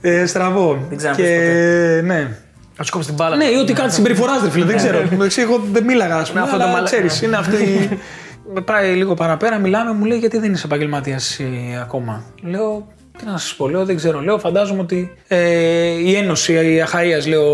ε, στραβό. Δεν ξέρω αν και πες ναι. Να σου κόψει την μπάλα. Ναι, ή ότι κάτι συμπεριφοράς, ρε φίλε, δεν ξέρω. Εντάξει, εγώ δεν μίλαγα, ας πούμε. αυτό το αλλά μαλα- ξέρεις, είναι αυτή. Με πάει λίγο παραπέρα, μιλάμε, μου λέει γιατί δεν είσαι επαγγελματίας ακόμα; Λέω, τι να σας πω, λέω, δεν ξέρω. Λέω, φαντάζομαι ότι ε, η Ένωση η Αχαία, λέω,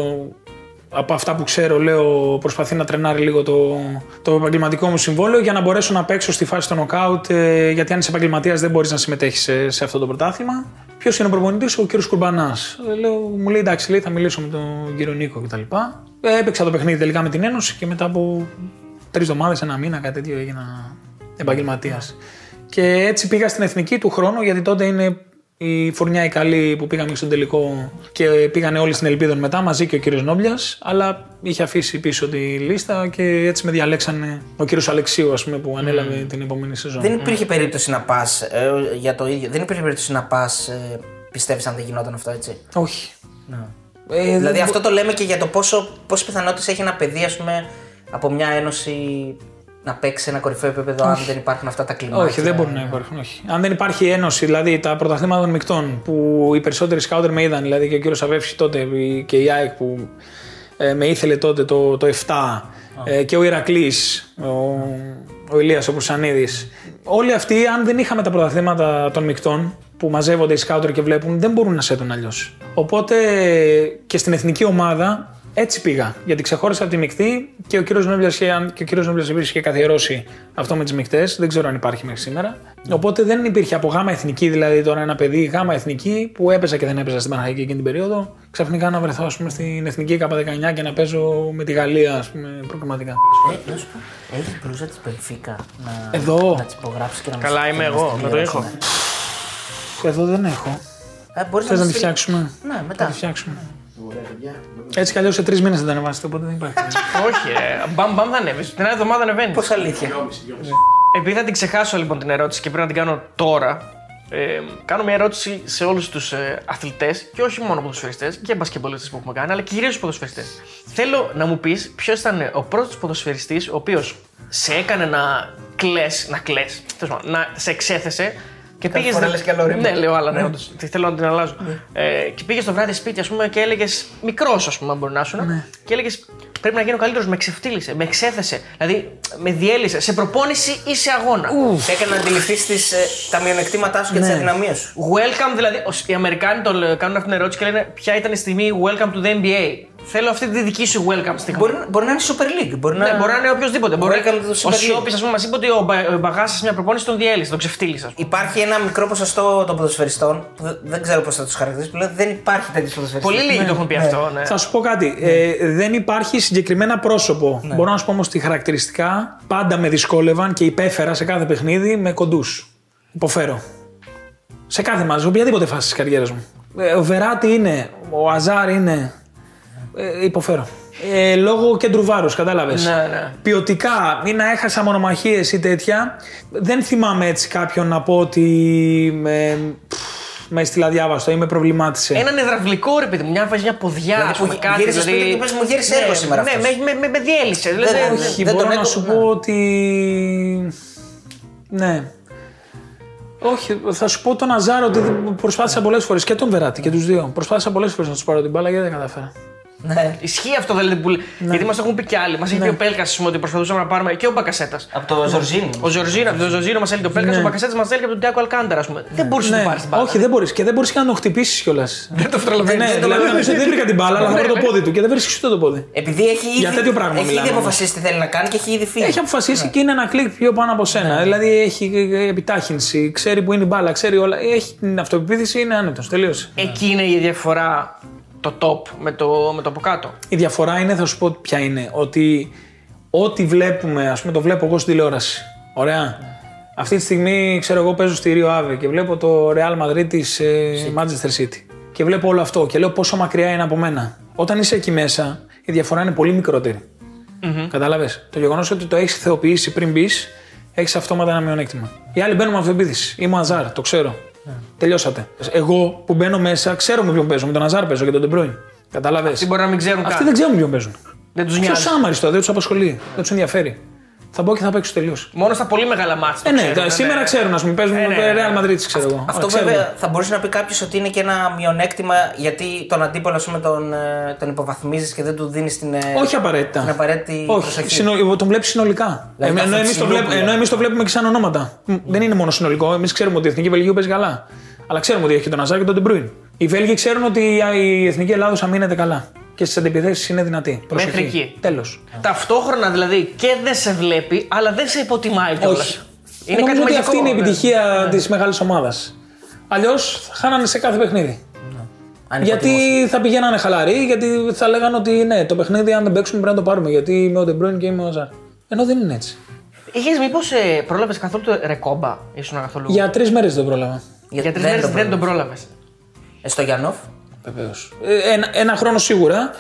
από αυτά που ξέρω, λέω, προσπαθεί να τρενάρει λίγο το, το επαγγελματικό μου συμβόλαιο για να μπορέσω να παίξω στη φάση των νοκάουτ. Ε, γιατί αν είσαι επαγγελματίας δεν μπορείς να συμμετέχεις σε, σε αυτό το πρωτάθλημα. Ποιος είναι ο προπονητής, ο κύριος Κουρμπανάς. Λέω, μου λέει εντάξει, λέει, θα μιλήσω με τον κύριο Νίκο κτλ. Ε, έπαιξα το παιχνίδι τελικά με την Ένωση και μετά από τρεις εβδομάδες, ένα μήνα, κάτι τέτοιο έγινα επαγγελματίας. Και έτσι πήγα στην εθνική του χρόνου, γιατί τότε είναι Η Φουρνιά η καλή που πήγαμε στον τελικό και πήγανε όλοι στην Ελπίδων μετά, μαζί και ο κύριος Νόμπλιας. Αλλά είχε αφήσει πίσω τη λίστα και έτσι με διαλέξανε ο κύριος Αλεξίου, ας πούμε, που ανέλαβε την επόμενη σεζόν. Δεν υπήρχε περίπτωση να πας για το ίδιο. Δεν υπήρχε περίπτωση να πας. Ε, Πιστεύεις αν δεν γινόταν αυτό έτσι; Όχι. Ε, δηλαδή αυτό το λέμε και για το πόσο, πόσε πιθανότητε έχει ένα παιδί ας πούμε, από μια ένωση να παίξει σε ένα κορυφαίο επίπεδο αν δεν υπάρχουν αυτά τα κλιμάκια. Όχι, δεν μπορούν να υπάρχουν. Όχι. Αν δεν υπάρχει ένωση, δηλαδή τα πρωταθλήματα των μεικτών που οι περισσότεροι σκάουτερ με είδαν, δηλαδή και ο κύριος Σαββεύση τότε και η ΑΕΚ που ε, με ήθελε τότε το, το 7 ε, και ο Ηρακλής, ο, ο Ηλίας ο Πουσανίδης. Όλοι αυτοί, αν δεν είχαμε τα πρωταθλήματα των μεικτών, που μαζεύονται οι σκάουτερ και βλέπουν, δεν μπορούν να σέτουν αλλιώς. Οπότε και στην εθνική ομάδα έτσι πήγα. Γιατί ξεχώρισα από τη μεικτή και ο κύριος Νόμπλια και ο κύριος Νόμπλια είχε καθιερώσει αυτό με τις μεικτές. Δεν ξέρω αν υπάρχει μέχρι σήμερα. Οπότε δεν υπήρχε από γάμα εθνική, δηλαδή τώρα ένα παιδί γάμα εθνική που έπαιζα και δεν έπαιζα στην Παναγική εκείνη την περίοδο. Ξαφνικά να βρεθώ ας πούμε, στην εθνική K19 και να παίζω με τη Γαλλία ας πούμε, προκριματικά. Ε, να σου πω, έχει μπλούζα της Πενφύκα να, Εδώ. να της υπογράψεις και να Καλά μας- είμαι να μας εγώ, στείλει να το ένα έχω. ναι. Εδώ δεν έχω. Ε, μπορείς Θες να μας τη στείλει- φτιάξουμε; Ναι, Θα μετά. τη φτιάξουμε. Έτσι κι αλλιώς σε τρεις μήνες δεν τα ανεβάσετε, οπότε δεν υπάρχει. Όχι, ε, μπαμ μπαμ θα ανέβεις. Την άλλη εβδομάδα ανεβαίνεις. Πώς αλήθεια. Επειδή θα την ξεχάσω λοιπόν την ερώτηση και πρέπει να την κάνω τώρα, ε, κάνω μια ερώτηση σε όλους τους ε, αθλητές και όχι μόνο ποδοσφαιριστές και μπασκεμπολίστε που έχουμε κάνει, αλλά κυρίως ποδοσφαιριστές. Θέλω να μου πεις ποιος ήταν ο πρώτος ποδοσφαιριστής ο οποίος σε έκανε να κλε, να κλε, να σε εξέθεσε και Κάθε πήγες. φορά λες και άλλο ρήμα. Ναι, λέω άλλα, ναι, όντως. Τι θέλω να την αλλάζω. Ε, και πήγες το βράδυ σπίτι, ας πούμε, και έλεγες μικρός, ας πούμε, αν μπορεί να σου και έλεγες Πρέπει να γίνω καλύτερος, με ξεφτύλισε, με εξέθεσε. Δηλαδή, με διέλυσε σε προπόνηση ή σε αγώνα. Σε έκανε να αντιληφθεί ε, τα μειονεκτήματά σου και Ναι. τι αδυναμίες σου. Welcome, δηλαδή, ως- οι Αμερικάνοι το λέ- κάνουν αυτήν την ερώτηση και λένε Ποια ήταν η στιγμή welcome to the NBA. Θέλω αυτή τη δική σου welcome στιγμή. Μπορεί, μπορεί να είναι Super League. Μπορεί να, Ναι, μπορεί να είναι οποιοδήποτε. Μπορεί... Welcome to the Super Ο League. Σιώπης, ας πούμε, μας είπε ότι ο, Μπα- ο Μπαγάσα μια προπόνηση τον διέλυσε, τον ξεφτύλισε. ας πούμε. Υπάρχει ένα μικρό ποσοστό των ποδοσφαιριστών που δεν- δεν ξέρω πώς θα τους χαρακτηρίσει που λένε δεν υπάρχει τέτοιος ποδοσφαιριστή. Πολύ λίγοι το έχουν πει αυτό. Ναι. Θα σου πω κάτι. Ε, δεν υπάρχει συγκεκριμένα πρόσωπο. Μπορώ να σου πω όμως ότι χαρακτηριστικά πάντα με δυσκόλευαν και υπέφερα σε κάθε παιχνίδι με κοντούς. Υποφέρω. Σε κάθε μάζι, σε οποιαδήποτε φάση της καριέρας μου. Ε, ο Βεράτη είναι, ο Αζάρ είναι. Ε, υποφέρω. Ε, λόγω κέντρου βάρους, κατάλαβες. Ναι, ναι. Ποιοτικά ή να έχασα μονομαχίες ή τέτοια, δεν θυμάμαι έτσι κάποιον να πω ότι με, πφ, με έστειλε αδιάβαστο ή με προβλημάτισε. Έναν υδραυλικό ρε παιδί μου, μια βάζει μια ποδιά, Δηλαδή ας πούμε, που κάτι. γύρισες σπίτι και πες, μου γύρισε έργο σήμερα Ναι, αυτός. με, με, με, με διέλυσε. Δηλαδή, Δεν- δεν- Όχι, δεν μπορώ τον να έκο- σου ναι. πω ότι. Ναι. Όχι, θα σου πω τον Αζάρ ότι προσπάθησα πολλές φορές και τον Βεράτη και τους δύο. Προσπάθησα πολλές φορές να τους πάρω την μπάλα και δεν καταφέρα. Ναι. Ισχύει αυτό δηλαδή που. Γιατί μας το έχουν πει κι άλλοι. Μας έχει πει ο Πέλκας ότι προσπαθούσαμε να πάρουμε και ο Μπακασέτας. Από το Ζορζίνι. Ο Ζορζίνο, από τον Ζορζίνο μας έλεγε ο Πέλκας, Ναι. ο Μπακασέτας μας έλεγε από τον Τιάκο Αλκάνταρα, ας πούμε. Δεν μπορούσε να Ναι, πάρει την μπάλα. όχι, δεν μπορείς. Και δεν μπορείς και να τον χτυπήσεις κιόλας. Δεν το προλαβαίνει. Ναι, δηλαδή να πεις ότι δεν βρήκα την μπάλα, αλλά θα βρω το πόδι του και δεν βρίσκεις ούτε το πόδι. Επειδή έχει ήδη, Για τέτοιο πράγμα έχει ήδη μιλάμε όμως. αποφασίσει τι θέλει να κάνει και έχει ήδη φύγει. Έχει αποφασίσει και είναι ένα κλικ πιο πάνω από σένα. Δηλαδή έχει επιτάχυνση, ξέρει που είναι η μπάλα, ξέρει όλα. Έχει την αυτοπεποίθηση, είναι άνετος. Τελείωσε. Εκεί είναι η διαφορά το top με το, με το από κάτω. Η διαφορά είναι, θα σου πω ποια είναι, ότι ό,τι βλέπουμε, ας πούμε, το βλέπω εγώ στην τηλεόραση. Ωραία. Αυτή τη στιγμή, ξέρω εγώ, παίζω στη Rio Ave και βλέπω το Real Madrid της ε, Manchester City. Και βλέπω όλο αυτό και λέω πόσο μακριά είναι από μένα. Όταν είσαι εκεί μέσα, η διαφορά είναι πολύ μικρότερη. Κατάλαβες; Το γεγονός ότι το έχεις θεοποιήσει πριν μπεις, έχεις αυτόματα ένα μειονέκτημα. Οι άλλοι μπαίνουν με αυτοπεποίθηση. Είμαι ο Αζάρ, το ξέρω. Τελειώσατε. Εγώ που μπαίνω μέσα, ξέρω με ποιον παίζω. Με τον Αζάρ παίζω και τον Ντεμπρόιν. Κατάλαβες; Αυτοί μπορεί να μην ξέρουν Αυτοί καν. δεν ξέρουν με ποιον παίζουν. Δεν τους Ποιος νοιάζει. άμαριστο, δεν τους απασχολεί, δεν τους ενδιαφέρει. Θα μπω και θα παίξω τελείως. Μόνο στα πολύ μεγάλα ματς. Ε, ναι, τα- σήμερα ξέρουν, ας πούμε, παίζουν Ε, με ναι, ναι. Real Madrid, ξέρω εγώ. Αυτό Α, ξέρουν. βέβαια θα μπορούσε να πει κάποιος ότι είναι και ένα μειονέκτημα γιατί τον αντίπαλο ας πούμε, τον, ε, τον υποβαθμίζεις και δεν του δίνεις την, ε, Όχι απαραίτητα. την απαραίτητη Όχι, προσοχή. συνο... τον βλέπεις συνολικά. Δηλαδή, Ε, ενώ κάθε εμείς το, ψηλό βλέπ... που λέει. ενώ εμείς το βλέπουμε και σαν ονόματα. Μ, Δεν είναι μόνο συνολικό. Εμείς ξέρουμε ότι η Εθνική Βελγίου παίζει καλά. Αλλά ξέρουμε ότι έχει και τον Αζάρ και τον Ντεμπρούιν. Οι Βέλγοι ξέρουν ότι η Εθνική Ελλάδος αμύνεται καλά. Και στις αντεπιθέσεις είναι δυνατή. Μέχρι εκεί. Τέλος. Ταυτόχρονα δηλαδή και δεν σε βλέπει, αλλά δεν σε υποτιμάει κιόλας. Όχι. Είναι Νομίζω ότι αυτή είναι η επιτυχία της μεγάλης ομάδας. Αλλιώς θα χάνανε σε κάθε παιχνίδι. Αν Γιατί υποτιμούσε. θα πηγαίνανε χαλαροί, γιατί θα λέγανε ότι ναι, το παιχνίδι αν δεν παίξουμε πρέπει να το πάρουμε. Γιατί είμαι ο Ντεμπρόιν και είμαι ο Αζάρ. Ενώ δεν είναι έτσι. Είχες μήπως ε, πρόλαβες καθόλου το ρεκόμπα, ήσουν καθόλου. Για τρεις μέρες δεν πρόλαβα. Για τρεις μέρες δεν τον πρόλαβες. Ε, στο Γιάννοφ; Βεβαίως. ένα, ένα χρόνο σίγουρα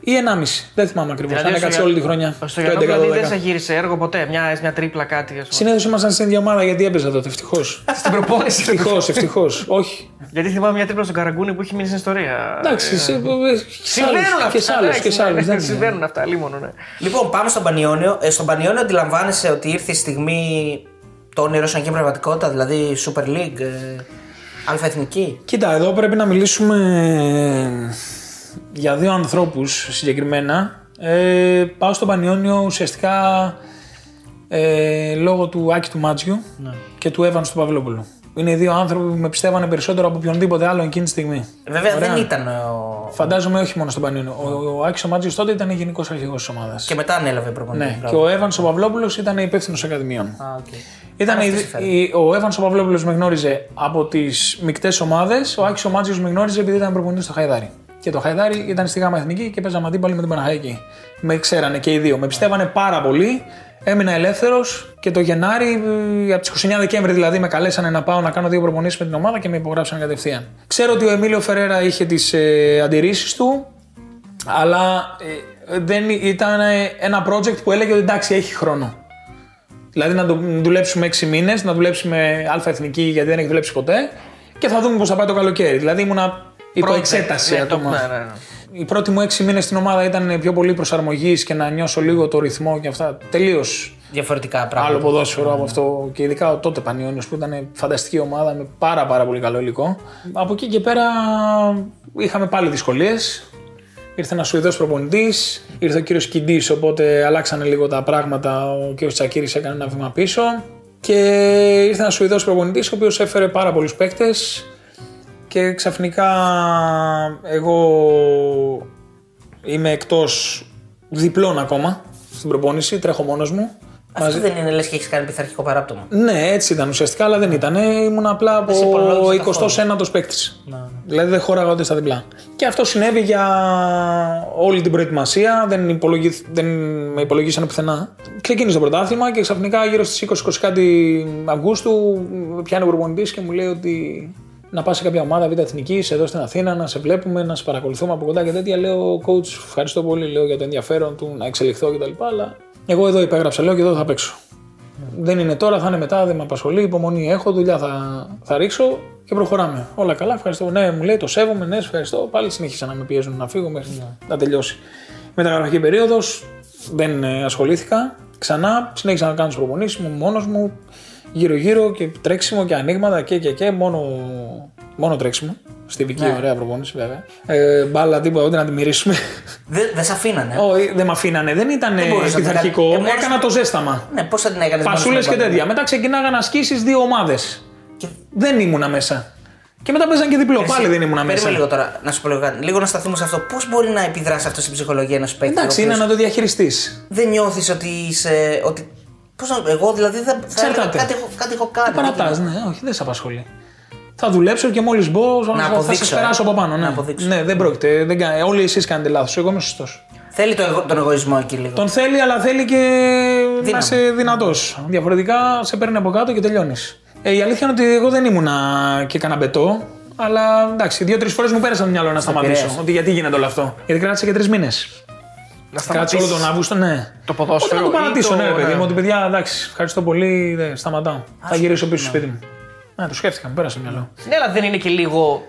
ή ενάμιση. Δεν θυμάμαι ακριβώς. Δηλαδή, αν έκατσε στο- όλη τη χρονιά. Στο Το Γιάννο 11-12. δηλαδή δεν σε γύρισε έργο ποτέ. Μια, μια τρίπλα κάτι. ας πούμε. Συνήθως ήμασταν στην ίδια ομάδα γιατί έπαιζα τότε. Ευτυχώς. Στην προπόνηση. ευτυχώς, ευτυχώς. Όχι. Γιατί θυμάμαι μια τρίπλα στον Καραγκούνι που έχει μείνει στην ιστορία. Εντάξει, σε- ε, Συμβαίνουν αυτά. Και σε άλλου. εντάξει, Και σε ναι, άλλους, ναι, δεν είναι. Συμβαίνουν αυτά, λίμωνο, ναι. Λοιπόν, πάμε στον Πανιόνιο. Ε, στον Πανιόνιο αντιλαμβάνεσαι ότι ήρθε η στιγμή το όνειρος σαν και πραγματικότητα, δηλαδή Super League, ε, Αλφα Εθνική. Κοίτα, εδώ πρέπει να μιλήσουμε για δύο ανθρώπους συγκεκριμένα. Ε, πάω στον Πανιόνιο ουσιαστικά ε, λόγω του Άκη του Μάτζιου και του Εύανου του Παυλόπουλου. Είναι οι δύο άνθρωποι που με πιστεύανε περισσότερο από οποιονδήποτε άλλο εκείνη τη στιγμή. Βέβαια Ωραία. δεν ήταν ο. Φαντάζομαι όχι μόνο στον Πανιόνιο. Ο, ο Άκης ο Μάτζιος τότε ήταν γενικός αρχηγός της ομάδας. Και μετά ανέλαβε προπονητής. Ναι, Μπράβο. και ο Εύαν ο Παυλόπουλος ήταν υπεύθυνος ακαδημιών. Α, οκ. Ήταν Άρα η- αυτή συμφέρει. η- ο Εύαν ο Παυλόπουλος με γνώριζε από τις μεικτές ομάδες, ο Άκης ο Μάτζιος με γνώριζε επειδή ήταν προπονητής στο Χαϊδάρι. Και το Χαϊδάρι ήταν στη ΓΑΜΑ Εθνική και παίζαμε αντίπαλοι με την Παναχαϊκή. Με ξέρανε και οι δύο. Με πιστεύανε πάρα πολύ. Έμεινα ελεύθερος και το Γενάρη, ε, από τις 29 Δεκέμβρη δηλαδή, με καλέσανε να πάω να κάνω δύο προπονήσεις με την ομάδα και με υπογράψαν κατευθείαν. Ξέρω ότι ο Εμίλιο Φερέρα είχε τις ε, αντιρρήσεις του, αλλά ε, δεν ήταν ε, ένα project που έλεγε ότι εντάξει έχει χρόνο. Δηλαδή να, το, να δουλέψουμε 6 μήνες, να δουλέψουμε αλφα εθνική γιατί δεν έχει δουλέψει ποτέ και θα δούμε πώς θα πάει το καλοκαίρι. Δηλαδή ήμουνα υπό Project, εξέταση ναι, το- ακόμα. ναι, ναι, ναι. Οι πρώτοι μου 6 μήνες στην ομάδα ήταν πιο πολύ προσαρμογής και να νιώσω λίγο το ρυθμό και αυτά. Τελείως Διαφορετικά πράγματα. άλλο ποδόσφαιρο από αυτό. Και ειδικά ο τότε Πανιόνιος που ήταν φανταστική ομάδα με πάρα, πάρα πολύ καλό υλικό. Από εκεί και πέρα είχαμε πάλι δυσκολίες. Ήρθε ένας Σουηδός προπονητής, ήρθε ο κύριος Κιντής, οπότε αλλάξανε λίγο τα πράγματα. Ο κύριος Τσακύρης έκανε ένα βήμα πίσω. Και ήρθε ένας Σουηδός προπονητής, ο οποίος έφερε πάρα πολλούς παίκτες. Και ξαφνικά εγώ είμαι εκτός διπλών ακόμα στην προπόνηση, τρέχω μόνος μου. Αυτό δεν είναι λες και έχεις κάνει πειθαρχικό παράπτωμα. Ναι, έτσι ήταν ουσιαστικά, αλλά δεν ήταν. Ήμουν απλά από σε υπολογίζει 29ο παίκτης. Δηλαδή δεν χώραγα ούτε στα διπλά. Και αυτό συνέβη για όλη την προετοιμασία. Δεν, υπολογι... δεν με υπολογίσανε πουθενά. Ξεκίνησε το πρωτάθλημα και ξαφνικά γύρω στις 20-20 κάτι Αυγούστου πιάνει ο προπονητή και μου λέει ότι να πας σε κάποια ομάδα β' εθνικής εδώ στην Αθήνα, να σε βλέπουμε, να σε παρακολουθούμε από κοντά και τέτοια. Λέω, coach, ευχαριστώ πολύ λέω, για το ενδιαφέρον του να εξελιχθώ κτλ. Αλλά εγώ εδώ υπέγραψα, λέω και εδώ θα παίξω. Δεν είναι τώρα, θα είναι μετά, δεν με απασχολεί. Υπομονή έχω, δουλειά θα, θα ρίξω και προχωράμε. Όλα καλά, ευχαριστώ. Ναι, μου λέει, το σέβομαι, ναι, σε ευχαριστώ. Πάλι συνέχισα να με πιέζουν να φύγω μέχρι να τελειώσει. Μεταγραφική περίοδος, δεν ε, ασχολήθηκα. Ξανά συνέχισα να κάνω τις προπονήσεις μου μόνος μου, γύρω-γύρω και τρέξιμο και ανοίγματα και και και. Μόνο, μόνο τρέξιμο. Στη δική ωραία προπόνηση βέβαια. Ε, μπάλα τίποτα, ούτε να τη μυρίσουμε. Δεν δεν σε αφήνανε. Όχι, δεν με αφήνανε. Δεν ήταν Δεν μπορούσες να πειθαρχικό. κάνεις. Ε, μόνος- Έκανα το ζέσταμα. Ναι, πώς θα την έκανες. Φασούλε και τέτοια. Μετά ξεκινάγαν ασκήσει δύο ομάδες. Και... Δεν ήμουνα μέσα. Και μετά παίζαν και διπλό. Πάλι δεν ήμουνα μέσα. Περίμενε λίγο τώρα να σου πω λίγο κάτι. Λίγο να σταθούμε σε αυτό. Πώς μπορεί να επιδράσει αυτό στην ψυχολογία ενός παίκτη. Εντάξει, ο είναι οποίος να το διαχειριστείς. Δεν νιώθεις ότι είσαι. Ότι... Πώς να... Εγώ δηλαδή θα, θα έλεγα Εξαρτάται. κάτι, έχω- κάτι έχω κάνει. Παρατάς, ναι, όχι, δεν σε απασχολεί. Θα δουλέψω και μόλις μπω θα, θα αποδείξω, σα περάσω ε. από πάνω. Να Ναι, αποδείξω. ναι δεν πρόκειται. Δεν, κα- όλοι εσείς κάνετε λάθος. Εγώ είμαι σωστός. Θέλει το, εγω- τον εγωισμό εκεί λίγο. Τον θέλει, αλλά θέλει και να Δύναμη. είσαι δυνατός. Διαφορετικά σε παίρνει από κάτω και τελειώνεις. Ε, η αλήθεια είναι ότι εγώ δεν ήμουνα και κανένα μπετό. Αλλά εντάξει, δύο-τρεις φορές μου πέρασε από το μυαλό να σταματήσω. επηρέασε. Ότι γιατί γίνεται όλο αυτό. Γιατί κράτησε και τρεις μήνες. Να Κάτσε όλο τον Αύγουστο, ναι. Το ποδόσφαιρο. Όταν το ή παρατήσω, το- ναι, ρε παιδί ναι. μου, ότι παιδιά, εντάξει, ευχαριστώ πολύ, δεν σταματάω. Θα γυρίσω πίσω στο σπίτι μου. Ναι, το σκέφτηκα, μου πέρασε το μυαλό. Ναι, αλλά δεν είναι και λίγο.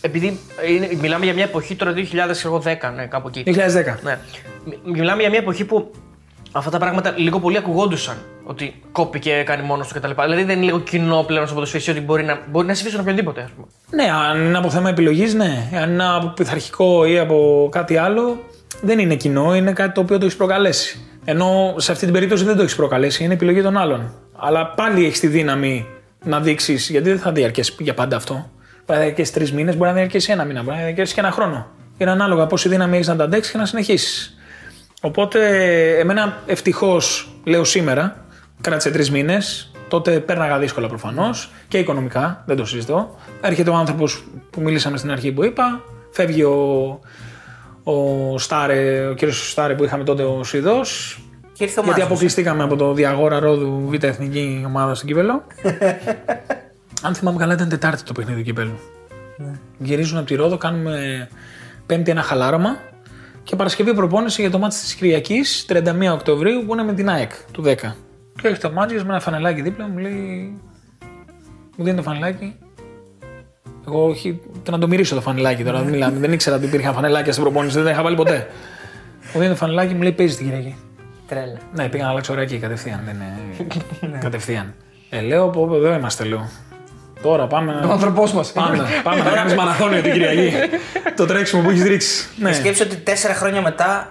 Επειδή είναι, μιλάμε για μια εποχή τώρα 2010, ναι, κάπου εκεί. 2010. Ναι. Μι- Μιλάμε για μια εποχή που αυτά τα πράγματα λίγο πολύ ακουγόντουσαν. Ότι κόπηκε, κάνει μόνος του κτλ. Δηλαδή δεν είναι λίγο κοινό πλέον στο ποδοσφαίρι ότι μπορεί να, μπορεί να συμβεί οποιονδήποτε, ας πούμε. Ναι, αν είναι από θέμα επιλογής, ναι. Αν είναι από πειθαρχικό ή από κάτι άλλο, δεν είναι κοινό, είναι κάτι το οποίο το έχεις προκαλέσει. Ενώ σε αυτή την περίπτωση δεν το έχεις προκαλέσει, είναι επιλογή των άλλων. Αλλά πάλι έχεις τη δύναμη να δείξεις, γιατί δεν θα διαρκέσει για πάντα αυτό. Μπορεί να διαρκέσει τρεις μήνες, μπορεί να διαρκέσει ένα μήνα, μπορεί να διαρκέσει και ένα χρόνο. Είναι ανάλογα πόση δύναμη έχεις να τα αντέξεις και να συνεχίσεις. Οπότε, εμένα ευτυχώς, λέω σήμερα, κράτησε τρεις μήνες. Τότε πέρναγα δύσκολα προφανώς και οικονομικά, δεν το συζητώ. Έρχεται ο άνθρωπος που μίλησαμε στην αρχή που είπα, φεύγει ο, ο Στάρε, ο κύριος Στάρε που είχαμε τότε ο Σουηδό. Και ήρθε ο Γιατί Μάτσος. αποκλειστήκαμε από το Διαγόρα Ρόδου Β' Εθνική ομάδα στην Κύπελο. Αν θυμάμαι καλά, ήταν Τετάρτη το παιχνίδι του κυπέλου. Γυρίζουν από τη Ρόδο, κάνουμε Πέμπτη ένα χαλάρωμα και Παρασκευή προπόνηση για το μάτι της Κυριακής 31 Οκτωβρίου που είναι με την ΑΕΚ του 10. Και έχει το Μάτζιο με ένα φανελάκι δίπλα μου λέει. Μου δίνει το φανελάκι. Εγώ όχι, και να το μυρίσω το φανελάκι τώρα. δεν μιλάμε. δεν ήξερα ότι υπήρχαν φανελάκια στην προπόνηση, δεν τα είχα βάλει ποτέ. Μου δίνει το φανελάκι μου λέει παίζεις την Κυριακή. Τρέλα. Ναι, πήγα να αλλάξω ωραία εκεί κατευθείαν. Δεν είναι... κατευθείαν. Ε, λέω, πω, πω, εδώ είμαστε, λέω. Τώρα πάμε. Ο άνθρωπός μας. Πάμε, πάμε να κάνει μαραθώνιο την Κυριακή. το τρέξιμο που έχεις ρίξει. Ναι. Σκέψου ότι τέσσερα χρόνια μετά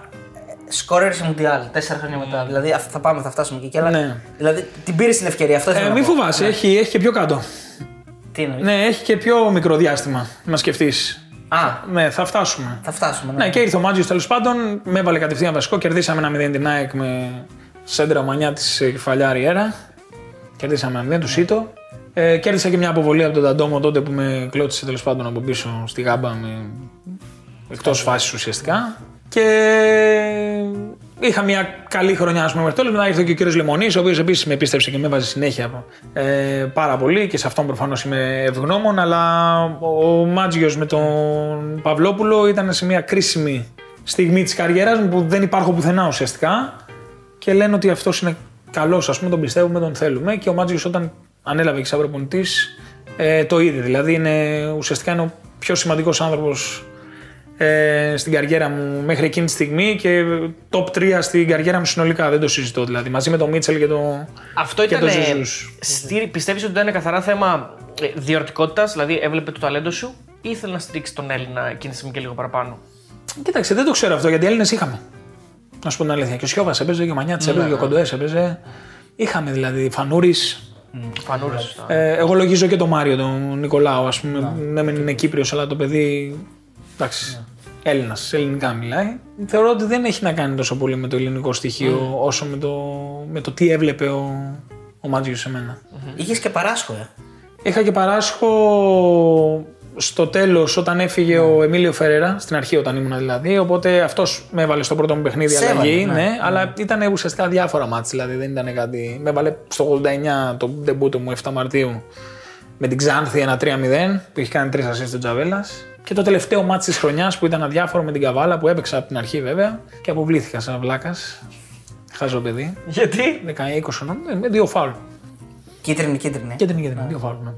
σκόρερ σε Μουντιάλ. Τέσσερα χρόνια μετά. Δηλαδή αυ- θα πάμε, θα φτάσουμε εκεί. Και άλλα- Ναι. Δηλαδή την πήρες την ευκαιρία. Αυτό Ε, ήθελα μην να πω. φοβάσαι, έχει, έχει και πιο κάτω. Τι εννοείς; Ναι, έχει και πιο μικρό διάστημα να σκεφτείς. Α, Ναι, θα φτάσουμε. θα φτάσουμε. Ναι. Ναι, και ήρθε ο Μάτζιος τέλος πάντων, με έβαλε κατευθείαν βασικό. Κερδίσαμε ένα 0 την ΑΕΚ με σέντρα μανιά της κεφαλιά Ριέρα. Κερδίσαμε ένα 0 του Σίτο. Ε, κέρδισα και μια αποβολή από τον Ταντόμο τότε που με κλώτησε τέλος πάντων από πίσω στη γάμπα με... εκτός φάσης ουσιαστικά. Και είχα μια καλή χρονιά ας πούμε, μέχρι τέλο. Μετά ήρθε και ο κύριος Λεμονής, ο οποίος επίσης με πίστεψε και με έβαζε συνέχεια ε, πάρα πολύ και σε αυτόν προφανώς είμαι ευγνώμων. Αλλά ο Μάτζιος με τον Παυλόπουλο ήταν σε μια κρίσιμη στιγμή της καριέρας μου που δεν υπάρχω πουθενά ουσιαστικά. Και λένε ότι αυτός είναι καλός, ας πούμε, τον πιστεύουμε, τον θέλουμε. Και ο Μάτζιος όταν ανέλαβε και σαν προπονητής, ε, το είδε. Δηλαδή είναι, ουσιαστικά είναι ο πιο σημαντικός άνθρωπος ε, στην καριέρα μου μέχρι εκείνη τη στιγμή και top 3 στην καριέρα μου συνολικά. Δεν το συζητώ δηλαδή. Μαζί με τον Μίτσελ και το. Αυτό και ήταν. το Ζεζούς. Πιστεύεις ότι ήταν καθαρά θέμα ε, διορτικότητας, δηλαδή έβλεπε το ταλέντο σου ή ήθελε να στηρίξει τον Έλληνα εκείνη τη στιγμή και λίγο παραπάνω; Κοίταξε, δεν το ξέρω αυτό γιατί Έλληνες είχαμε. Να σου πω την αλήθεια. Και ο Σιώβας έπαιζε, και ο Μανιάτης έπαιζε, και ο Κοντοές έπαιζε. Είχαμε δηλαδή Φανούρης. Φανούρε. Ε, εγώ λογίζω και τον Μάριο, τον Νικολάου, ας πούμε. Ναι, μεν είναι Κύπριος, αλλά το παιδί. Εντάξει. Έλληνας, ελληνικά μιλάει. Θεωρώ ότι δεν έχει να κάνει τόσο πολύ με το ελληνικό στοιχείο όσο με το, με το τι έβλεπε ο, ο Μάτζιος σε μένα. Είχες και παράσχο, ε. Είχα και παράσχο στο τέλος όταν έφυγε ο Εμίλιο Φερέρα, στην αρχή όταν ήμουν δηλαδή. Οπότε αυτός με έβαλε στο πρώτο μου παιχνίδι Σε αλλαγή. έβαλε, ναι. Ναι, αλλά ήταν ουσιαστικά διάφορα μάτς, δηλαδή δεν ήταν κάτι. Με έβαλε στο 89 το ντεμπούτο μου 7 Μαρτίου με την Ξάνθη ένα 3-0 που είχε κάνει τρεις ασίστ ο Τζαβέλας. Και το τελευταίο μάτι της χρονιάς που ήταν αδιάφορο με την Καβάλα που έπαιξα από την αρχή βέβαια και αποβλήθηκα σαν βλάκας. Χάζω παιδί. Γιατί; 19-20 νομίζω, με δύο φάουλ. Κίτρινη, κίτρινη. Και την κίτρινη, δύο φάουλ. ναι.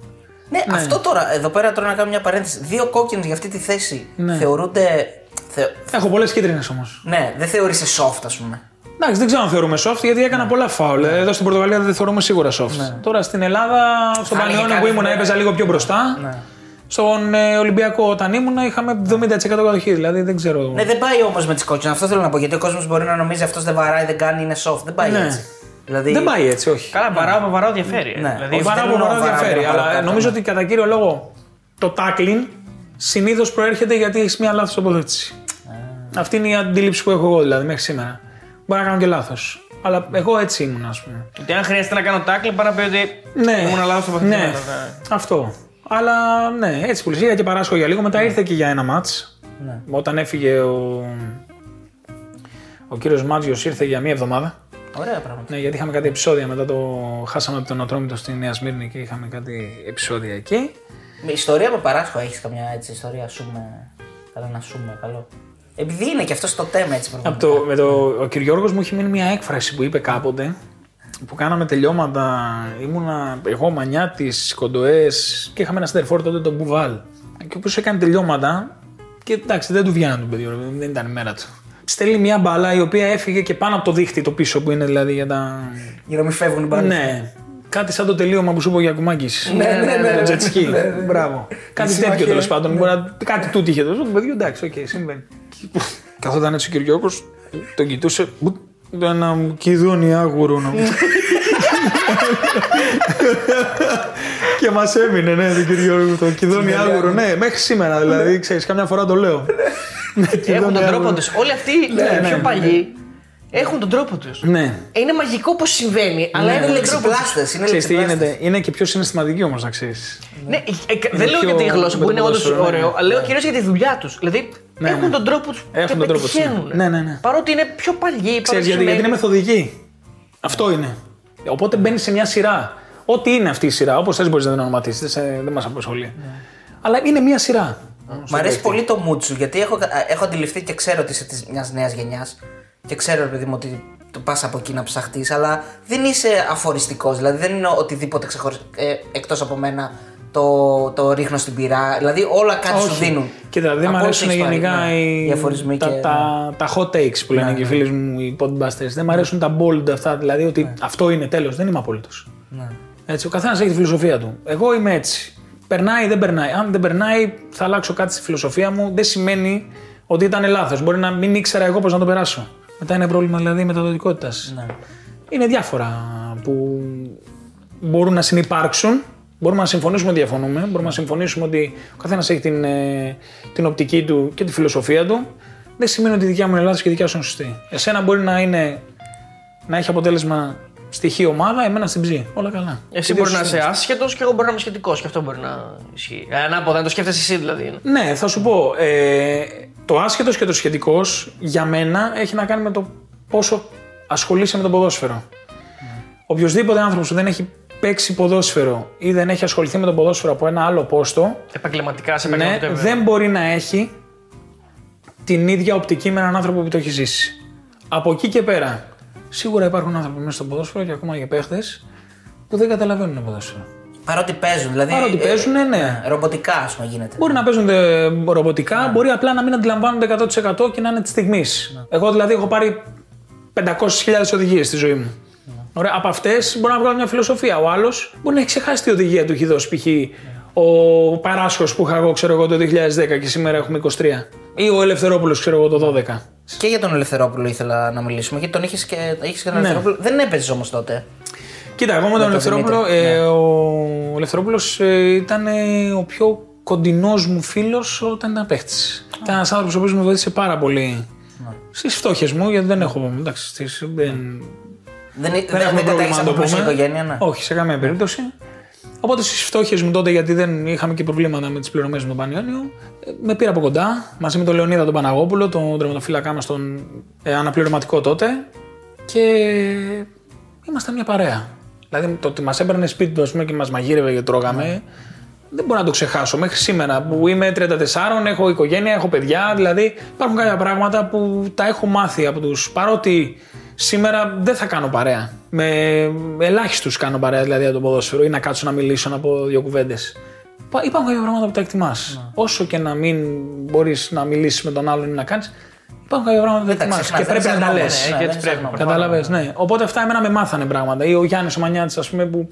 Ναι, αυτό τώρα, εδώ πέρα τώρα να κάνω μια παρένθεση. Δύο κόκκινες για αυτή τη θέση Ναι. θεωρούνται. Θε... Έχω πολλές κίτρινες όμως. Ναι, δεν θεωρείσαι soft, ας πούμε. Εντάξει, δεν ξέρω αν θεωρούμε soft γιατί έκανα πολλά φάουλ. Εδώ στην Πορτογαλία δεν θεωρούμε σίγουρα soft. Τώρα στην Ελλάδα, στον Θα έλεγε Πανιόνιο που κανείς, ήμουν, ναι. έπαιζα λίγο πιο μπροστά. Ναι. Στον ε, Ολυμπιακό όταν ήμουν είχαμε 70% κατοχή. Δηλαδή δεν ξέρω. Ναι, δεν πάει όμως με τις κόκκινες. Αυτό θέλω να πω. Γιατί ο κόσμος μπορεί να νομίζει αυτός δεν βαράει, δεν κάνει, είναι soft. Δεν πάει Ναι. έτσι. Δηλαδή, Δεν πάει έτσι, όχι. Καλά, βαράω με βαράω διαφέρει. ε. Ναι. Δηλαδή, Ο Όχι, Βαρά δεν από εννοώ Βαρά βαρά, διαφέρει. βαρά, Αλλά βαρά, νομίζω ναι. ότι κατά κύριο λόγο το tackling συνήθως προέρχεται γιατί έχεις μια λάθος τοποθέτηση. Αυτή είναι η αντίληψη που έχω εγώ δηλαδή μέχρι σήμερα. Μπορεί να κάνω και λάθος. Αλλά εγώ έτσι ήμουν, ας πούμε. Ότι αν χρειάζεται να κάνω τάκλι, πάρα να πει ότι Ναι, ήμουν λάθος από ναι. αυτό. Αλλά ναι, έτσι που λες. Είχα και παράσχω για λίγο. Μετά ήρθε και για ένα μάτς. Ναι. Όταν έφυγε ο, ο κύριος Μάτζιος ήρθε για μία εβδομάδα. Ωραία πράγματα. Ναι, γιατί είχαμε κάτι επεισόδια μετά το χάσαμε από τον Ατρόμητο στη Νέα Σμύρνη και είχαμε κάτι επεισόδια εκεί. Με ιστορία με παράσχο έχεις καμιά έτσι ιστορία σου με. Καλά να σου με, καλό. Επειδή είναι και αυτό το θέμα έτσι Από πραγματικά. το, με το, ο κ. Γιώργος μου έχει μείνει μια έκφραση που είπε κάποτε που κάναμε τελειώματα. Ήμουνα εγώ, Μανιάτη, Κοντοές και είχαμε ένα σέντερ φορ τότε τον Μπουβάλ. Και ο οποίος έκανε τελειώματα και εντάξει, δεν του βγαίνανε τον παιδί, δεν ήταν η μέρα του. Στέλνει μια μπάλα η οποία έφυγε και πάνω από το δίχτυ το πίσω που είναι δηλαδή για τα. Για να μην φεύγουν οι μπάλες. Ναι. Κάτι σαν το τελείωμα που σου είπε ο Γιακουμάκης. Ναι, ναι, ναι, Το ναι. jet ski. Μπράβο. Κάτι τέτοιο συμμαχία. τέλος πάντων. Μπορεί να- Κάτι τούτο είχε τόσο. Το παιδί εντάξει, οκ, συμβαίνει. Καθόταν έτσι ο Κυριάκος, τον κοιτούσε. Μπουτ, το Ένα κηδόνι άγουρο να μου. Και μας έμεινε, ναι, τον Κυριάκο, το κηδόνι άγουρο. Ναι, μέχρι σήμερα δηλαδή, ξέρεις, καμιά φορά το λέω. Ναι, Έχουν κηδόνι τον άγουρο. τρόπο τους. Όλοι αυτοί οι ναι, πιο ναι. παλιοί έχουν τον τρόπο τους. Ναι. Είναι μαγικό πώ συμβαίνει, αλλά είναι Είναι τον τρόπος τους. λεξιπλάστε. Είναι Ξέρεις τι λεξιπλάστες. γίνεται, είναι και πιο συναισθηματική όμως να ξέρεις. Ναι, ε, ε, δεν λέω πιο- για τη γλώσσα με που το είναι όντως ποδόσφαιρο, ναι. ωραίο, αλλά λέω κυρίως για τη δουλειά τους. Δηλαδή Ναι, έχουν ναι. τον τρόπο τους και Έχουν τον τρόπο τους, ναι. πετυχαίνουν. Ναι, ναι, ναι. Παρότι είναι πιο παλιοί, Ξέρεις γιατί, γιατί είναι παραδοσιακοί. μεθοδική. Αυτό είναι. Οπότε μπαίνει σε μια σειρά. Ό,τι είναι αυτή η σειρά, όπως θες μπορείς να την ονοματίσεις, δεν, σε- δεν μας απασχολεί. Αλλά είναι μια σειρά. Μ' αρέσει πολύ το mood σου γιατί έχω, έχω αντιληφθεί και ξέρω ότι είσαι μιας νέας γενιάς και ξέρω, ρε παιδί μου, ότι το πας από εκεί να ψαχτείς, αλλά δεν είσαι αφοριστικός. Δηλαδή δεν είναι οτιδήποτε ξεχωρι... ε, εκτός από μένα το, το ρίχνω στην πυρά. Δηλαδή όλα κάτι σου δίνουν. Κοίτα, δεν μου Από αρέσουν ό,τι έχεις γενικά πάρει, ναι, οι, οι αφορισμοί τα, και. Ναι. τα, τα hot takes που λένε και οι φίλοι μου οι podbusters. Δεν μου αρέσουν τα bold αυτά, δηλαδή ότι αυτό είναι τέλος. Δεν είμαι απόλυτο. Ναι. Έτσι, ο καθένας έχει τη φιλοσοφία του. Εγώ είμαι έτσι. Περνάει ή δεν περνάει. Αν δεν περνάει, θα αλλάξω κάτι στη φιλοσοφία μου. Δεν σημαίνει ότι ήταν λάθος. Μπορεί να μην ήξερα εγώ πώς να το περάσω. Μετά είναι πρόβλημα δηλαδή μεταδοτικότητας. Ναι. Είναι διάφορα που μπορούν να συνεπάρξουν. Μπορούμε να συμφωνήσουμε ότι διαφωνούμε. Μπορούμε να συμφωνήσουμε ότι ο καθένας έχει την, ε, την οπτική του και τη φιλοσοφία του. Δεν σημαίνει ότι η δικιά μου είναι λάθος και η δικιά σου είναι σωστή. Εσένα μπορεί να, είναι, να έχει αποτέλεσμα στοιχείο ομάδα, εμένα στην ψή. Όλα καλά. Εσύ μπορεί να είσαι άσχετος και εγώ μπορεί να είμαι σχετικός και αυτό μπορεί να ισχύει. Ε, Ανάποδα, να το σκέφτεσαι εσύ δηλαδή. Ναι, θα σου πω. Ε, το άσχετος και το σχετικός για μένα έχει να κάνει με το πόσο ασχολείσαι με το ποδόσφαιρο. Οποιοδήποτε άνθρωπος που δεν έχει παίξει ποδόσφαιρο ή δεν έχει ασχοληθεί με το ποδόσφαιρο από ένα άλλο πόστο, Επαγγελματικά, σε ναι, επαγγελματικό επίπεδο. δεν μπορεί να έχει την ίδια οπτική με έναν άνθρωπο που το έχει ζήσει. Από εκεί και πέρα, σίγουρα υπάρχουν άνθρωποι μέσα στο ποδόσφαιρο και ακόμα και παίχτες που δεν καταλαβαίνουν το ποδόσφαιρο. Παρότι παίζουν, δηλαδή. Παρότι παίζουν, ναι. Ρομποτικά, ας πούμε, γίνεται. Μπορεί να παίζονται ρομποτικά, μπορεί απλά να μην αντιλαμβάνονται 100% και να είναι της στιγμής. Εγώ δηλαδή έχω πάρει 500.000 οδηγίες στη ζωή μου. Ωραία, από αυτές μπορεί να βγάλω μια φιλοσοφία. Ο άλλος μπορεί να έχει ξεχάσει τι οδηγία του έχει δώσει. Π.χ. ο Παράσχο που είχα εγώ, ξέρω εγώ, το 2010 και σήμερα έχουμε 23. Ή ο Ελευθερόπουλος, ξέρω εγώ, το 12. Και για τον Ελευθερόπουλο ήθελα να μιλήσουμε, γιατί τον είχες και, είχες και τον Ναι. Ελευθερόπουλο. Δεν έπαιζες όμως τότε. Κοίτα, εγώ με τον τον Ελευθερόπουλο, Δημήτρη, ε, ο Ελευθερόπουλος ήταν ε, ο πιο κοντινός μου φίλος όταν ήταν παίχτης. Ήταν ένας άνθρωπος ο οποίος με βοήθησε πάρα πολύ στις φτώχειες μου, γιατί δεν έχω. Εντάξει, στις, δεν, Δεν, δεν, δεν δεν, έχουμε δεν πρόβλημα κατέχεις να το από πλούσια πούμε. οικογένεια, ναι. Όχι, σε καμία περίπτωση. Οπότε στις φτώχειες μου τότε, γιατί δεν είχαμε και προβλήματα με τις πληρωμές με τον Πανιόνιο, ε, με πήρα από κοντά μαζί με τον Λεωνίδα τον Παναγόπουλο, τον τερματοφύλακά μας, τον ε, αναπληρωματικό τότε. Και ήμασταν μια παρέα. Δηλαδή το ότι μας έπαιρνε σπίτι του ας πούμε, και μας μαγείρευε και τρώγαμε, δεν μπορώ να το ξεχάσω. Μέχρι σήμερα που είμαι 34, έχω οικογένεια, έχω παιδιά. Δηλαδή υπάρχουν κάποια πράγματα που τα έχω μάθει από τους. Παρότι σήμερα δεν θα κάνω παρέα. Με ελάχιστους κάνω παρέα δηλαδή από το ποδόσφαιρο ή να κάτσω να μιλήσω να πω δύο κουβέντες. Υπάρχουν κάποια πράγματα που τα εκτιμάς. Όσο και να μην μπορείς να μιλήσεις με τον άλλον ή να κάνεις, υπάρχουν κάποια πράγματα που τα τα εκτιμάς ξεχνάς, και δεν πρέπει να τα λες. ξεχνάμε, ναι, και δεν έτσι πρέπει. ξεχνάμε. Κατάλαβε, ναι. Οπότε αυτά εμένα με μάθανε πράγματα. Ή ο Γιάννης ο Μανιάτης, ας πούμε, που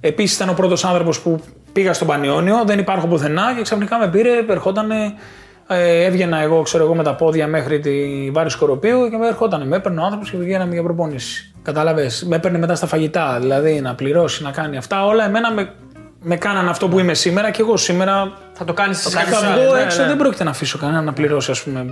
επίσης ήταν ο πρώτος άνθρωπος που πήγα στον Πανιόνιο, δεν υπάρχω πουθενά και ξαφνικά με πήρε, ερχόταν. Ε, έβγαινα εγώ, ξέρω εγώ, με τα πόδια μέχρι τη βάρη Σκοροπίου και με ερχόταν. Με έπαιρνε ο άνθρωπος και βγαίναμε για προπόνηση. Κατάλαβες. Με έπαιρνε μετά στα φαγητά, δηλαδή να πληρώσει, να κάνει αυτά. Όλα εμένα με, με κάναν αυτό που είμαι σήμερα και εγώ σήμερα Θα το κάνεις θα βγω έξω, δεν πρόκειται να αφήσω κανένα να πληρώσει, ας πούμε.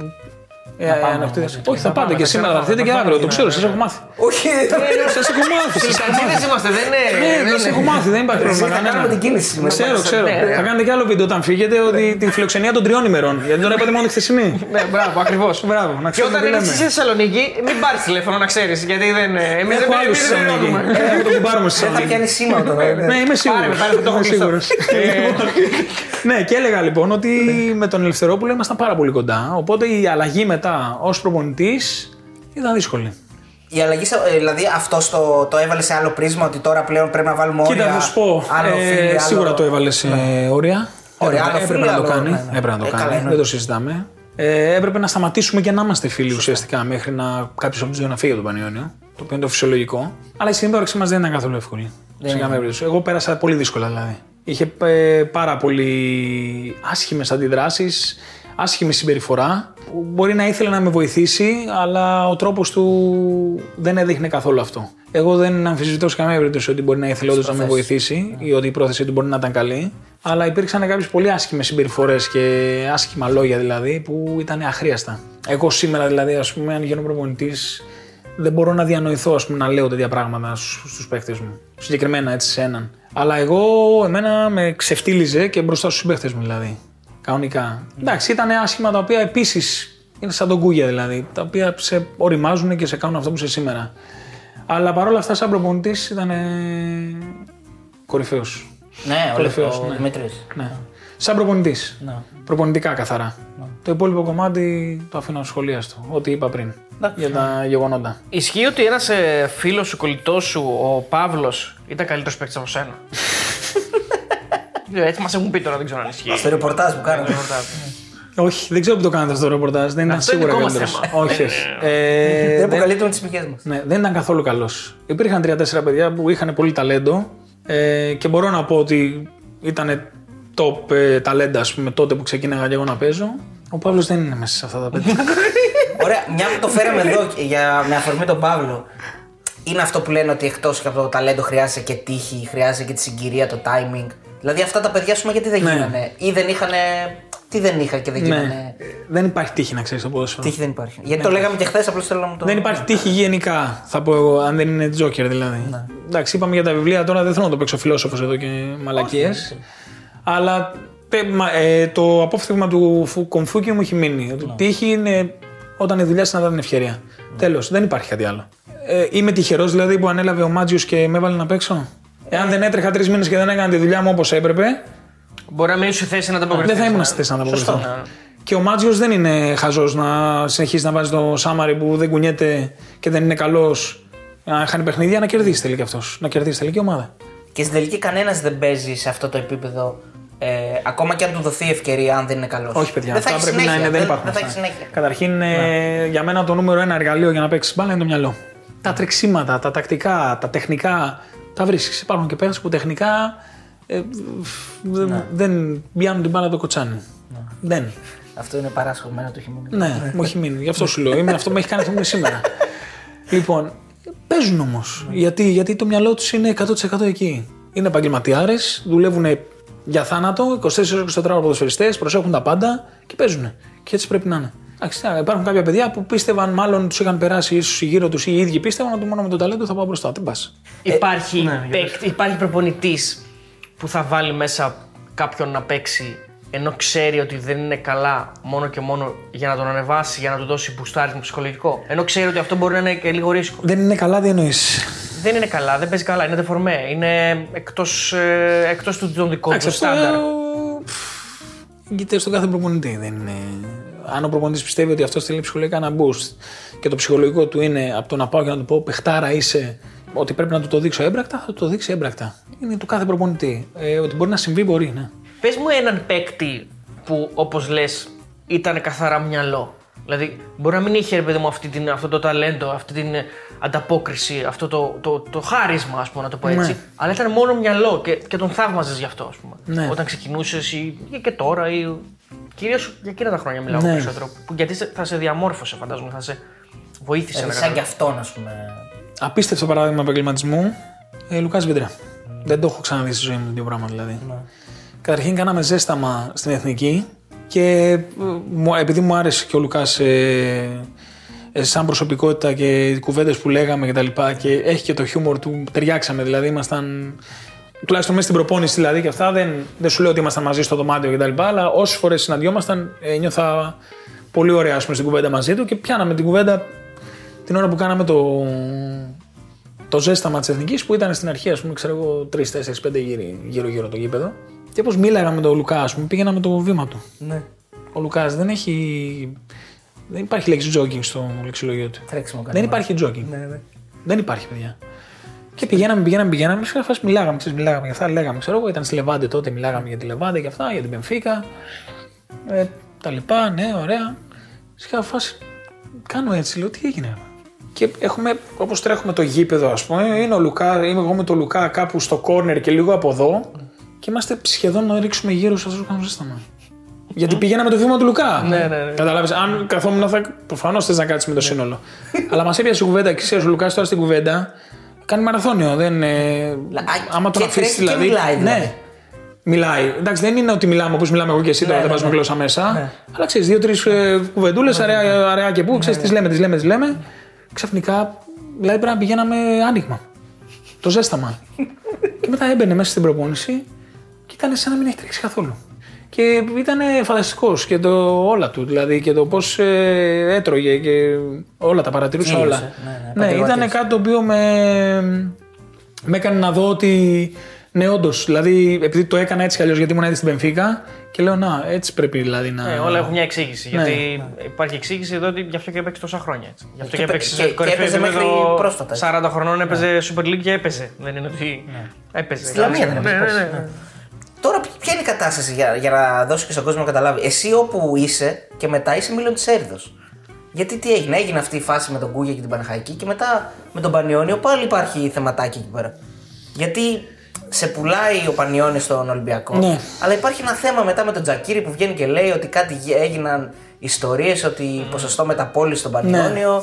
Που- Ε, ανακτήδες. Όχι, θα πάτε και σήμερα, θα έρθετε και αύριο. Το ξέρω, σας έχω μάθει. Όχι, Σα έχω μάθει. σας έχω μάθει. Κατσίδε είμαστε, δεν είναι. Ναι, δεν σε έχω μάθει, δεν υπάρχει πρόβλημα. θα κάνουμε την κίνηση σήμερα. Ξέρω, ξέρω. Ναι. Θα κάνετε και άλλο βίντεο όταν φύγετε ότι τη φιλοξενία των τριών ημερών. Γιατί τώρα είπατε μόνο τη χθεσινή. Ναι, μπράβο, ακριβώς. Μπράβο, να Και ξέρετε όταν τι είναι λέμε. στη Θεσσαλονίκη, μην πάρεις τηλέφωνο να ξέρεις. Γιατί δεν. Εμείς δεν Έχω άλλους στη εμείς δεν Θεσσαλονίκη. μπορούμε. Ε, Θα το κουμπάρουμε στη Δεν θα Θεσσαλονίκη. πιάνει σήμα όταν Ναι, είμαι σίγουρο. Πάρε με, πάρε με, το έχω κλειστό. Ναι, και έλεγα λοιπόν ότι με τον Ελευθερόπουλο ήμασταν πάρα πολύ κοντά. Οπότε η αλλαγή μετά ως προπονητής ήταν δύσκολη. Η αλλαγή, σε- ε, δηλαδή αυτό το, το έβαλε σε άλλο πρίσμα ότι τώρα πλέον πρέπει να βάλουμε όρια. Κοίτα, θα σου πω. Άλλο ε, φίλοι, άλλο- Σίγουρα το έβαλε σε όρια. Ωραία, έπρεπε, άλλο έπρεπε φίλοι, να το άλλο- κάνει. ναι, ναι. Έπρεπε να το Ε, καλά, κάνει. εννοείται. Δεν το συζητάμε. Ε, έπρεπε να σταματήσουμε και να είμαστε φίλοι ουσιαστικά μέχρι να κάποιος από τους δύο να φύγει από τον Πανιόνιο. Το οποίο είναι το φυσιολογικό. Αλλά η συμπόραξή μας δεν ήταν καθόλου εύκολη. Σε καμία περίπτωση. Εγώ πέρασα πολύ δύσκολα δηλαδή. Είχε ε, πάρα πολύ άσχημες αντιδράσεις, άσχημη συμπεριφορά. Που μπορεί να ήθελε να με βοηθήσει, αλλά ο τρόπος του δεν έδειχνε καθόλου αυτό. Εγώ δεν αμφισβητώ σε καμία περίπτωση ότι μπορεί να ήθελε όντως να με βοηθήσει ή ότι η πρόθεσή του μπορεί να ήταν καλή. Αλλά υπήρξαν κάποιες πολύ άσχημες συμπεριφορές και άσχημα λόγια δηλαδή που ήταν αχρίαστα. Εγώ σήμερα δηλαδή, ας πούμε, αν γίνω προπονητής, δεν μπορώ να διανοηθώ ας πούμε, να λέω τέτοια πράγματα στους παίχτες μου. Συγκεκριμένα έτσι σε έναν. Αλλά εγώ, εμένα με ξεφτύλιζε και μπροστά στους παίχτε μου δηλαδή. Κανονικά. Εντάξει, ήταν άσχημα τα οποία επίσης είναι σαν τον κούγια δηλαδή. Τα οποία σε οριμάζουν και σε κάνουν αυτό που είσαι σήμερα. Αλλά παρόλα αυτά, σαν προπονητής ήταν. Κορυφαίος. Ναι, ο, Κορυφαίος, ο ναι. Δημήτρης. Ναι. Σαν προπονητής. Ναι. Προπονητικά καθαρά. Το υπόλοιπο κομμάτι το αφήνω σχολίαστο. Ό,τι είπα πριν. Εντάξει. Για τα γεγονότα. Ισχύει ότι ένας φίλος σου, κολλητός σου, ο Παύλος, ήταν καλύτερος παίκτης από σένα; Έτσι μα έχουν πει τώρα, δεν ξέρω αν ισχύει. Στο ρεπορτάζ που κάναμε. Όχι, δεν ξέρω που το κάνετε αυτό το ρεπορτάζ. Δεν ήταν Αυτό είναι σίγουρα δικό μας καλύτερος. θέμα. Όχι, όχι. Ε, Δεν δεν, αποκαλύπτουμε τις πηγέ μας. ναι, δεν ήταν καθόλου καλός. Υπήρχαν τρία-τέσσερα παιδιά που είχαν πολύ ταλέντο ε, και μπορώ να πω ότι ήταν top ε, ταλέντα ας πούμε, τότε που ξεκίναγα και εγώ να παίζω. Ο Παύλος δεν είναι μέσα σε αυτά τα παιδιά. Ωραία, μια που το φέραμε εδώ και για, με αφορμή τον Παύλο. Είναι αυτό που λένε ότι εκτός από το ταλέντο χρειάζεται και τύχη, χρειάζεται και τη συγκυρία, το timing. Δηλαδή αυτά τα παιδιά, ας πούμε, γιατί δεν Ναι. γίνανε; Ή δεν είχαν. Τι δεν είχαν και δεν γίνανε; ναι. Δεν υπάρχει τύχη να ξέρεις το ποδόσφαιρο. Τύχη δεν υπάρχει. Γιατί το λέγαμε και χθες, απλώς θέλω να μου το. Δεν υπάρχει τύχη γενικά, θα πω εγώ, αν δεν είναι τζόκερ δηλαδή. Ναι. Εντάξει, είπαμε για τα βιβλία τώρα, δεν θέλω να το παίξω φιλόσοφος εδώ και μαλακίες. Αλλά τε- μα- ε, το απόφθεγμα του Φου- Κομφούκη μου έχει μείνει. Ότι Ναι. τύχη είναι όταν η δουλειά συναντά την ευκαιρία. Τέλος, δεν υπάρχει κάτι άλλο. Ε, είμαι τυχερός δηλαδή που ανέλαβε ο Μάτζιος και με έβαλε να παίξω; Εάν δεν έτρεχα τρεις μήνες και δεν έκανα τη δουλειά μου όπως έπρεπε, Μπορεί να μην είσαι σε θέση να ανταποκριθείς. δεν θα ήμουν στη θέση να ανταποκριθώ. Και ο Μάτζιος δεν είναι χαζός να συνεχίσει να βάζει το Σάμαρι που δεν κουνιέται και δεν είναι καλός. Να χάνει παιχνίδια, να κερδίσει τελικά αυτός. Να κερδίσει τελική ομάδα. Και στην τελική κανένας δεν παίζει σε αυτό το επίπεδο. Ε, ακόμα και αν του δοθεί ευκαιρία, αν δεν είναι καλός. Όχι, παιδιά. Δεν θα αυτά έχει πρέπει να συνέχεια. είναι. Δεν υπάρχουν. Δεν θα έχει αυτά. συνέχεια. Καταρχήν, ε, για μένα το νούμερο ένα εργαλείο για να παίξεις μπάλα είναι το μυαλό. Τα τρεξίματα, τα τακτικά, τα τεχνικά. Τα βρίσκεις. Υπάρχουν και παίχτε που τεχνικά ε, δεν- δεν πιάνουν την μπάλα το κοτσάνι. Δεν. Αυτό είναι παράσχο, μένα το έχει μείνει. Ναι, μου έχει μείνει. Γι' αυτό σου λέω. Είμαι, αυτό με έχει κάνει αυτό σήμερα. λοιπόν, παίζουν όμως. Γιατί, γιατί το μυαλό τους είναι 100% εκεί. Είναι επαγγελματιάρες, δουλεύουν για θάνατο, 24 ώρες 24 ώρες ποδοσφαιριστές, προσέχουν τα πάντα και παίζουν. Και έτσι πρέπει να είναι. Εντάξει, υπάρχουν κάποια παιδιά που πίστευαν, μάλλον του είχαν περάσει ίσω γύρω του ή οι ίδιοι πίστευαν ότι μόνο με το ταλέντο θα πάω μπροστά. Δεν πα. Υπάρχει, ναι, παίκτη, υπάρχει προπονητή που θα βάλει μέσα κάποιον να παίξει ενώ ξέρει ότι δεν είναι καλά μόνο και μόνο για να τον ανεβάσει, για να του δώσει μπουστάρισμα ψυχολογικό. Ενώ ξέρει ότι αυτό μπορεί να είναι και λίγο ρίσκο. Δεν είναι καλά, τι εννοεί. Δεν είναι καλά, δεν παίζει καλά, είναι δεφορμέ. Είναι εκτό εκτός του των δικών του στάνταρ. Γίνεται στον κάθε προπονητή. Δεν είναι... Αν ο προπονητής πιστεύει ότι αυτός θέλει ψυχολογικά ένα boost και το ψυχολογικό του είναι από το να πάω και να του πω παιχτάρα είσαι, ότι πρέπει να του το δείξω έμπρακτα, θα του το δείξει έμπρακτα. Είναι του κάθε προπονητή. Ε, ότι μπορεί να συμβεί, μπορεί, ναι. Πες μου έναν παίκτη που όπως λες ήταν καθαρά μυαλό. Δηλαδή, μπορεί να μην είχε ρε παιδί μου αυτή την, αυτό το ταλέντο, αυτή την ε, ανταπόκριση, αυτό το, το, το χάρισμα, ας πούμε, να το πω έτσι. Ναι. Αλλά ήταν μόνο μυαλό και, και τον θαύμαζες γι' αυτό, ας πούμε. Ναι. Όταν ξεκινούσες ή, ή και τώρα. Ή... Κυρίως για εκείνα τα χρόνια μιλάω Ναι. περισσότερο. Που, γιατί σε- θα σε διαμόρφωσε, φαντάζομαι, θα σε βοήθησε Δηλαδή, να σαν κι καταλάβεις. αυτόν, ας πούμε. Απίστευτο παράδειγμα επαγγελματισμού, ε, Λουκάς Βίντρα. Δεν το έχω ξαναδεί στη ζωή μου δύο πράγματα δηλαδή. Καταρχήν κάναμε ζέσταμα στην εθνική και ε, μου- επειδή μου άρεσε και ο Λουκάς ε, ε, σαν προσωπικότητα και οι κουβέντες που λέγαμε κτλ. Και, και έχει και το χιούμορ του, ταιριάξαμε δηλαδή. Ήμασταν τουλάχιστον μέσα στην προπόνηση δηλαδή και αυτά. Δεν, δεν σου λέω ότι ήμασταν μαζί στο δωμάτιο κτλ. Αλλά όσες φορές συναντιόμασταν, ε, νιώθα πολύ ωραία ας πούμε, στην κουβέντα μαζί του και πιάναμε την κουβέντα την ώρα που κάναμε το, το ζέσταμα της εθνικής που ήταν στην αρχή, ας πούμε, ξέρω εγώ, 3, 4, 5 γύρω-γύρω το γήπεδο. Και όπως μίλαγα με τον Λουκά, ας πούμε, πήγαινα με το βήμα του. Ναι. Ο Λουκάς δεν έχει. Δεν υπάρχει λέξη jogging στο λεξιλογείο του. Τρέξιμο κάνει. Δεν υπάρχει jogging. Ναι, ναι. Δεν υπάρχει, παιδιά. Και πηγαίναμε, πηγαίναμε, πηγαίναμε. Σε κάποια φάση μιλάγαμε, ξέρεις, μιλάγαμε για αυτά. Λέγαμε, ξέρω εγώ, ήταν στη Λεβάντε τότε, μιλάγαμε για τη Λεβάντε και αυτά, για την Πενφύκα. Ε, τα λοιπά, ναι, ωραία. Σε κάποια φάση κάνω έτσι, λέω, τι έγινε. Και έχουμε, όπως τρέχουμε το γήπεδο, ας πούμε, είναι ο Λουκά, είμαι εγώ με τον Λουκά κάπου στο κόρνερ και λίγο από εδώ. Και είμαστε σχεδόν να ρίξουμε γύρω σε αυτό που κάνουμε ζέσταμα. Γιατί πηγαίναμε το βήμα του Λουκά. Ναι, ναι, ναι. Κατάλαβε, αν καθόμουν θα. Προφανώς θες να κάτσεις με το σύνολο. Αλλά μας έπιασε η κουβέντα και ξέρεις, ο Λουκάς τώρα στην κουβέντα κάνει μαραθώνιο. Δεν, ε, Α, άμα τον και αφήσεις τρέχει και δηλαδή. μιλάει, δηλαδή. Ναι, μιλάει. Εντάξει, δεν είναι ότι μιλάμε όπως μιλάμε εγώ και εσύ τώρα, Ναι, δεν ναι, βάζουμε ναι. γλώσσα μέσα. Ναι. Αλλά ξέρεις, δύο-τρεις κουβεντούλες, αραιά, αραιά και πού, ξέρεις, τις λέμε, τις λέμε, τις λέμε. Ξαφνικά, δηλαδή πρέπει να πηγαίναμε άνοιγμα. Το ζέσταμα. και μετά έμπαινε μέσα στην προπόνηση και ήταν σαν να μην έχει τρέξει καθόλου. Και ήταν φανταστικός και το όλα του, δηλαδή και το πώς έτρωγε και όλα τα παρατηρούσα Μίλησε, όλα. ναι, ναι, ναι, ήταν επαγγελματίας. κάτι το οποίο με, με έκανε να δω ότι Ναι, όντως. Δηλαδή, επειδή το έκανα έτσι κι αλλιώς γιατί ήμουν έτσι στην Πενφύκα και λέω να, έτσι πρέπει δηλαδή να. Ε, όλα έχουν μια εξήγηση. Ναι. Γιατί υπάρχει εξήγηση εδώ ότι γι' αυτό και έπαιξε τόσα χρόνια. Έτσι. Γι' αυτό Και και, παι- έπαιξε και- σε και κορυφαίο έπαιζε μέχρι επίπεδο πρόσφατα, έτσι. 40 χρονών έπαιζε Super League και έπαιζε. Δεν είναι ότι. Έπαιζε. Στη Λαμία δεν ναι, έπαιζε Τώρα, ποια είναι η κατάσταση για, για να δώσει και στον κόσμο να καταλάβει; Εσύ όπου είσαι και μετά είσαι Μίλον Τσέρδο. Γιατί τι έγινε, έγινε αυτή η φάση με τον Κούγια και την Παναχαϊκή και μετά με τον Πανιόνιο πάλι υπάρχει θεματάκι εκεί πέρα. Γιατί σε πουλάει ο Πανιόνιος στον Ολυμπιακό, Ναι. αλλά υπάρχει ένα θέμα μετά με τον Τζακίρη που βγαίνει και λέει ότι κάτι γε- έγιναν ιστορίες ότι ποσοστό μεταπόληση στον Πανιόνιο.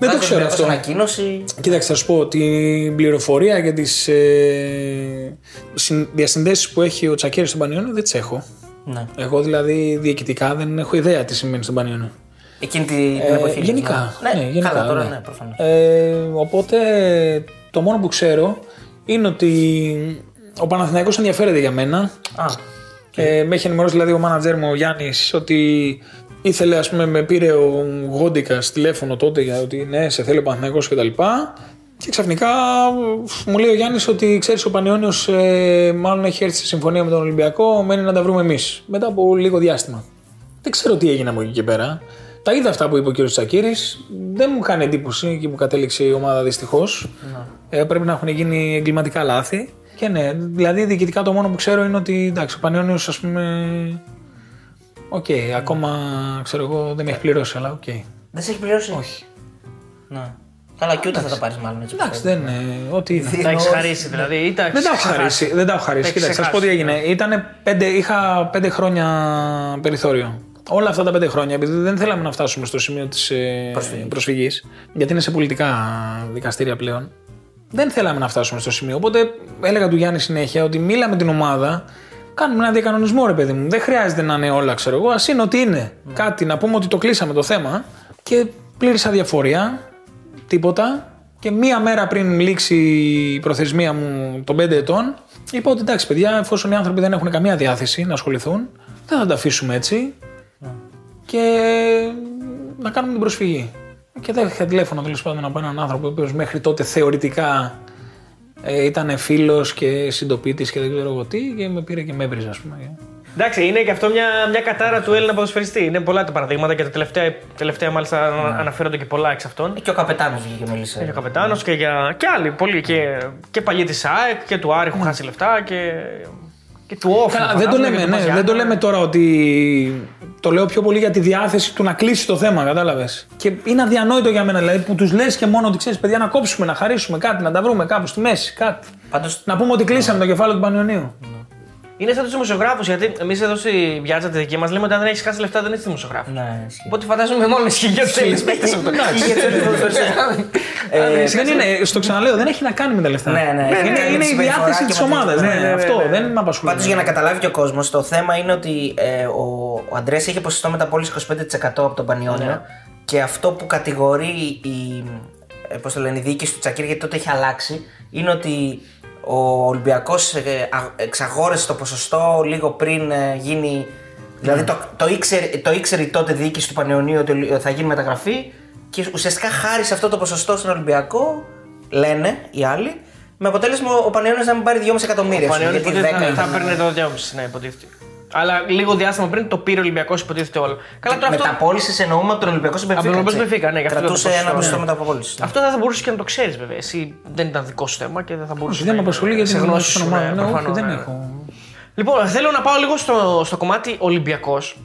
Δεν το Βγάζει ο ξέρω Ολυμπιακός αυτό. ανακοίνωση. Κοίταξε, θα σου πω την πληροφορία και τις ε, συν- διασυνδέσεις που έχει ο Τσακίρη στον Πανιόνιο δεν τις έχω. Ναι. Εγώ δηλαδή διοικητικά δεν έχω ιδέα τι σημαίνει στον Πανιόνιο. Εκείνη την, την Ε, εποχή. γενικά. Ναι, Ναι, γενικά, καλά, τώρα ναι. ναι, προφανώς. Ε, οπότε το μόνο που ξέρω είναι ότι ο Παναθηναϊκός ενδιαφέρεται για μένα. Α, Ε, με έχει ενημερώσει δηλαδή ο μάνατζερ μου ο Γιάννης ότι ήθελε, ας πούμε, με πήρε ο Γόντικα τηλέφωνο τότε για ότι ναι, σε θέλει ο Παναθηναϊκός και τα λοιπά. Και ξαφνικά μου λέει ο Γιάννης ότι ξέρεις, ο Πανιόνιο ε, μάλλον έχει έρθει σε συμφωνία με τον Ολυμπιακό, μένει να τα βρούμε εμείς. Μετά από λίγο διάστημα. Δεν ξέρω τι έγινε από εκεί και πέρα. Τα είδα αυτά που είπε ο κ. Τσακύρης. Δεν μου κάνει εντύπωση εκεί που κατέληξε η ομάδα δυστυχώς. Ε, πρέπει να έχουν γίνει εγκληματικά λάθη. Και ναι, δηλαδή διοικητικά το μόνο που ξέρω είναι ότι εντάξει, ο Πανιόνιο ας πούμε. Οκ, ακόμα ξέρω εγώ δεν με έχει πληρώσει, αλλά οκ. δεν σε έχει πληρώσει; Όχι. Ναι. Καλά, και ούτε θα τα πάρεις μάλλον έτσι. Εντάξει, δεν είναι. Ό,τι είδα. Τα έχεις χαρίσει δηλαδή. ή τα Δεν τα έχω έχεις χαρίσει. Δεν τα έχω χαρίσει. Τα έχεις Κοίταξε, θα σου πω τι ξεχάσει. έγινε. Ήτανε πέντε, είχα πέντε χρόνια περιθώριο. Όλα αυτά τα πέντε χρόνια, επειδή δεν θέλαμε να φτάσουμε στο σημείο της προσφυγής, γιατί είναι σε πολιτικά δικαστήρια πλέον, δεν θέλαμε να φτάσουμε στο σημείο. Οπότε έλεγα του Γιάννη συνέχεια ότι μίλα με την ομάδα, κάνουμε ένα διακανονισμό, ρε παιδί μου. Δεν χρειάζεται να είναι όλα, ξέρω εγώ. Α είναι ότι είναι. Κάτι να πούμε ότι το κλείσαμε το θέμα και πλήρης αδιαφορία, τίποτα. Και μία μέρα πριν λήξει η προθεσμία μου των 5 ετών, είπα ότι εντάξει, παιδιά, εφόσον οι άνθρωποι δεν έχουν καμία διάθεση να ασχοληθούν, δεν θα τα αφήσουμε έτσι και να κάνουμε την προσφυγή. Και δέχτηκα τηλέφωνο τέλος πάντων από έναν άνθρωπο ο οποίος μέχρι τότε θεωρητικά ε, ήταν φίλος και συντοπίτης και δεν ξέρω εγώ τι, και με πήρε και με έβριζε, ας πούμε. Εντάξει, είναι και αυτό μια, μια κατάρα του Έλληνα ποδοσφαιριστή. Είναι πολλά τα παραδείγματα και τα τελευταία, τελευταία μάλιστα αναφέρονται και πολλά εξ αυτών. Και ο καπετάνος βγήκε και μίλησε. Και ο Καπετάνος και, για, και άλλοι πολλοί. Και, και παλιοί της ΑΕΚ και του Άρη έχουν χάσει λεφτά και, και του Όφη. Καλά, δεν το, φαντάζομαι, λέμε, και του ναι, Μαζιάννη. δεν το λέμε τώρα ότι. Το λέω πιο πολύ για τη διάθεση του να κλείσει το θέμα, κατάλαβες. Και είναι αδιανόητο για μένα, δηλαδή που τους λες και μόνο ότι ξέρεις, παιδιά, να κόψουμε, να χαρίσουμε κάτι, να τα βρούμε κάπου στη μέση, κάτι. Πάντως, Να πούμε ότι κλείσαμε το κεφάλαιο του Πανιωνίου. Είναι σαν τους δημοσιογράφους, γιατί εμείς εδώ στη Βιάτσα τη δική μας λέμε ότι αν δεν έχεις χάσει λεφτά δεν είσαι δημοσιογράφος. ναι, ισχύει. Οπότε φαντάζομαι μόνο ισχύει για του Έλληνε παίκτες αυτό. Ισχύει για τους ποδοσφαιριστές. Ε, δεν είναι, στο ξαναλέω, δεν έχει να κάνει με τα λεφτά. Ναι, ναι, έχει να είναι, κάνει με είναι τη η συμπεριφορά διάθεση και της με τη- ομάδας. ναι, Ναι, ναι, ναι, αυτό ναι. δεν με απασχολεί. Πάντως για να καταλάβει και ο κόσμος, το θέμα είναι ότι ε, ο, ο Αντρέας είχε ποσοστό μεταπόληση 25% από τον Πανιόνιο Ναι. και αυτό που κατηγορεί η, ε, πώς το λένε, η διοίκηση του Τσακίρ, γιατί τότε έχει αλλάξει, είναι ότι ο Ολυμπιακός εξαγόρεσε το ποσοστό λίγο πριν ε, γίνει. Δηλαδή το, το, ήξερε, το ήξερε η τότε διοίκηση του Πανιωνίου ότι θα γίνει μεταγραφή και ουσιαστικά χάρισε αυτό το ποσοστό στον Ολυμπιακό, λένε οι άλλοι, με αποτέλεσμα ο Πανιόνιος να μην πάρει 2,5 εκατομμύρια. Ο ας πούμε, Πανιόνιος γιατί υποτίθεται 10 θα, θα ήταν- παίρνει το 2,5, ναι, υποτίθεται. Αλλά λίγο διάστημα πριν το πήρε ο Ολυμπιακός, υποτίθεται όλο. Καλά, τώρα αυτό, Μεταπόληση εννοούμε από τον Ολυμπιακός στην Από τον Πενφύκα. Ολυμπιακός στην Μπενφίκα, ναι, γι' αυτό Κρατούσε το ένα ποσοστό, ποσοστό ναι. μεταπόλησης. αυτό δεν θα μπορούσε και να το ξέρεις βέβαια. Εσύ δεν ήταν δικό σου θέμα και δεν θα μπορούσε. Όχι, δεν με απασχολεί γιατί σε είναι γνώση γνώση σου. στην ναι, ομάδα. Ναι, όχι, προφανώς, δεν ναι. έχω. Λοιπόν, θέλω να πάω λίγο στο, στο κομμάτι Ολυμπιακός.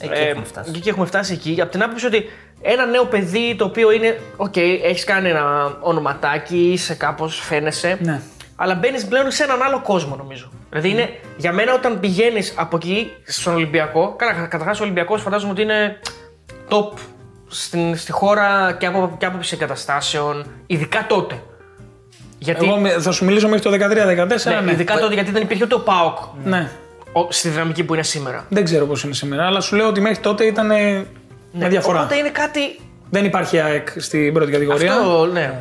Εκεί έχουμε φτάσει. Εκεί έχουμε φτάσει εκεί. Από την άποψη ότι ένα νέο παιδί το οποίο είναι. Οκ, έχεις κάνει ένα ονοματάκι, είσαι κάπως, φαίνεσαι. Ναι. Αλλά μπαίνεις πλέον σε έναν άλλο κόσμο, νομίζω. Δηλαδή είναι για μένα όταν πηγαίνεις από εκεί στον Ολυμπιακό. Καλά, καταρχάς ο Ολυμπιακός φαντάζομαι ότι είναι top στην, στη χώρα και από και άποψη εγκαταστάσεων, ειδικά τότε. Γιατί, Εγώ με- θα σου μιλήσω μέχρι το 13-14. ναι, Ναι, ειδικά τότε γιατί δεν υπήρχε ούτε ο Πάοκ ναι. ο- στη δυναμική που είναι σήμερα. Δεν ξέρω πώς είναι σήμερα, αλλά σου λέω ότι μέχρι τότε ήταν ε, με διαφορά. Οπότε είναι κάτι. Δεν υπάρχει ΑΕΚ στην πρώτη κατηγορία. Αυτό, ναι.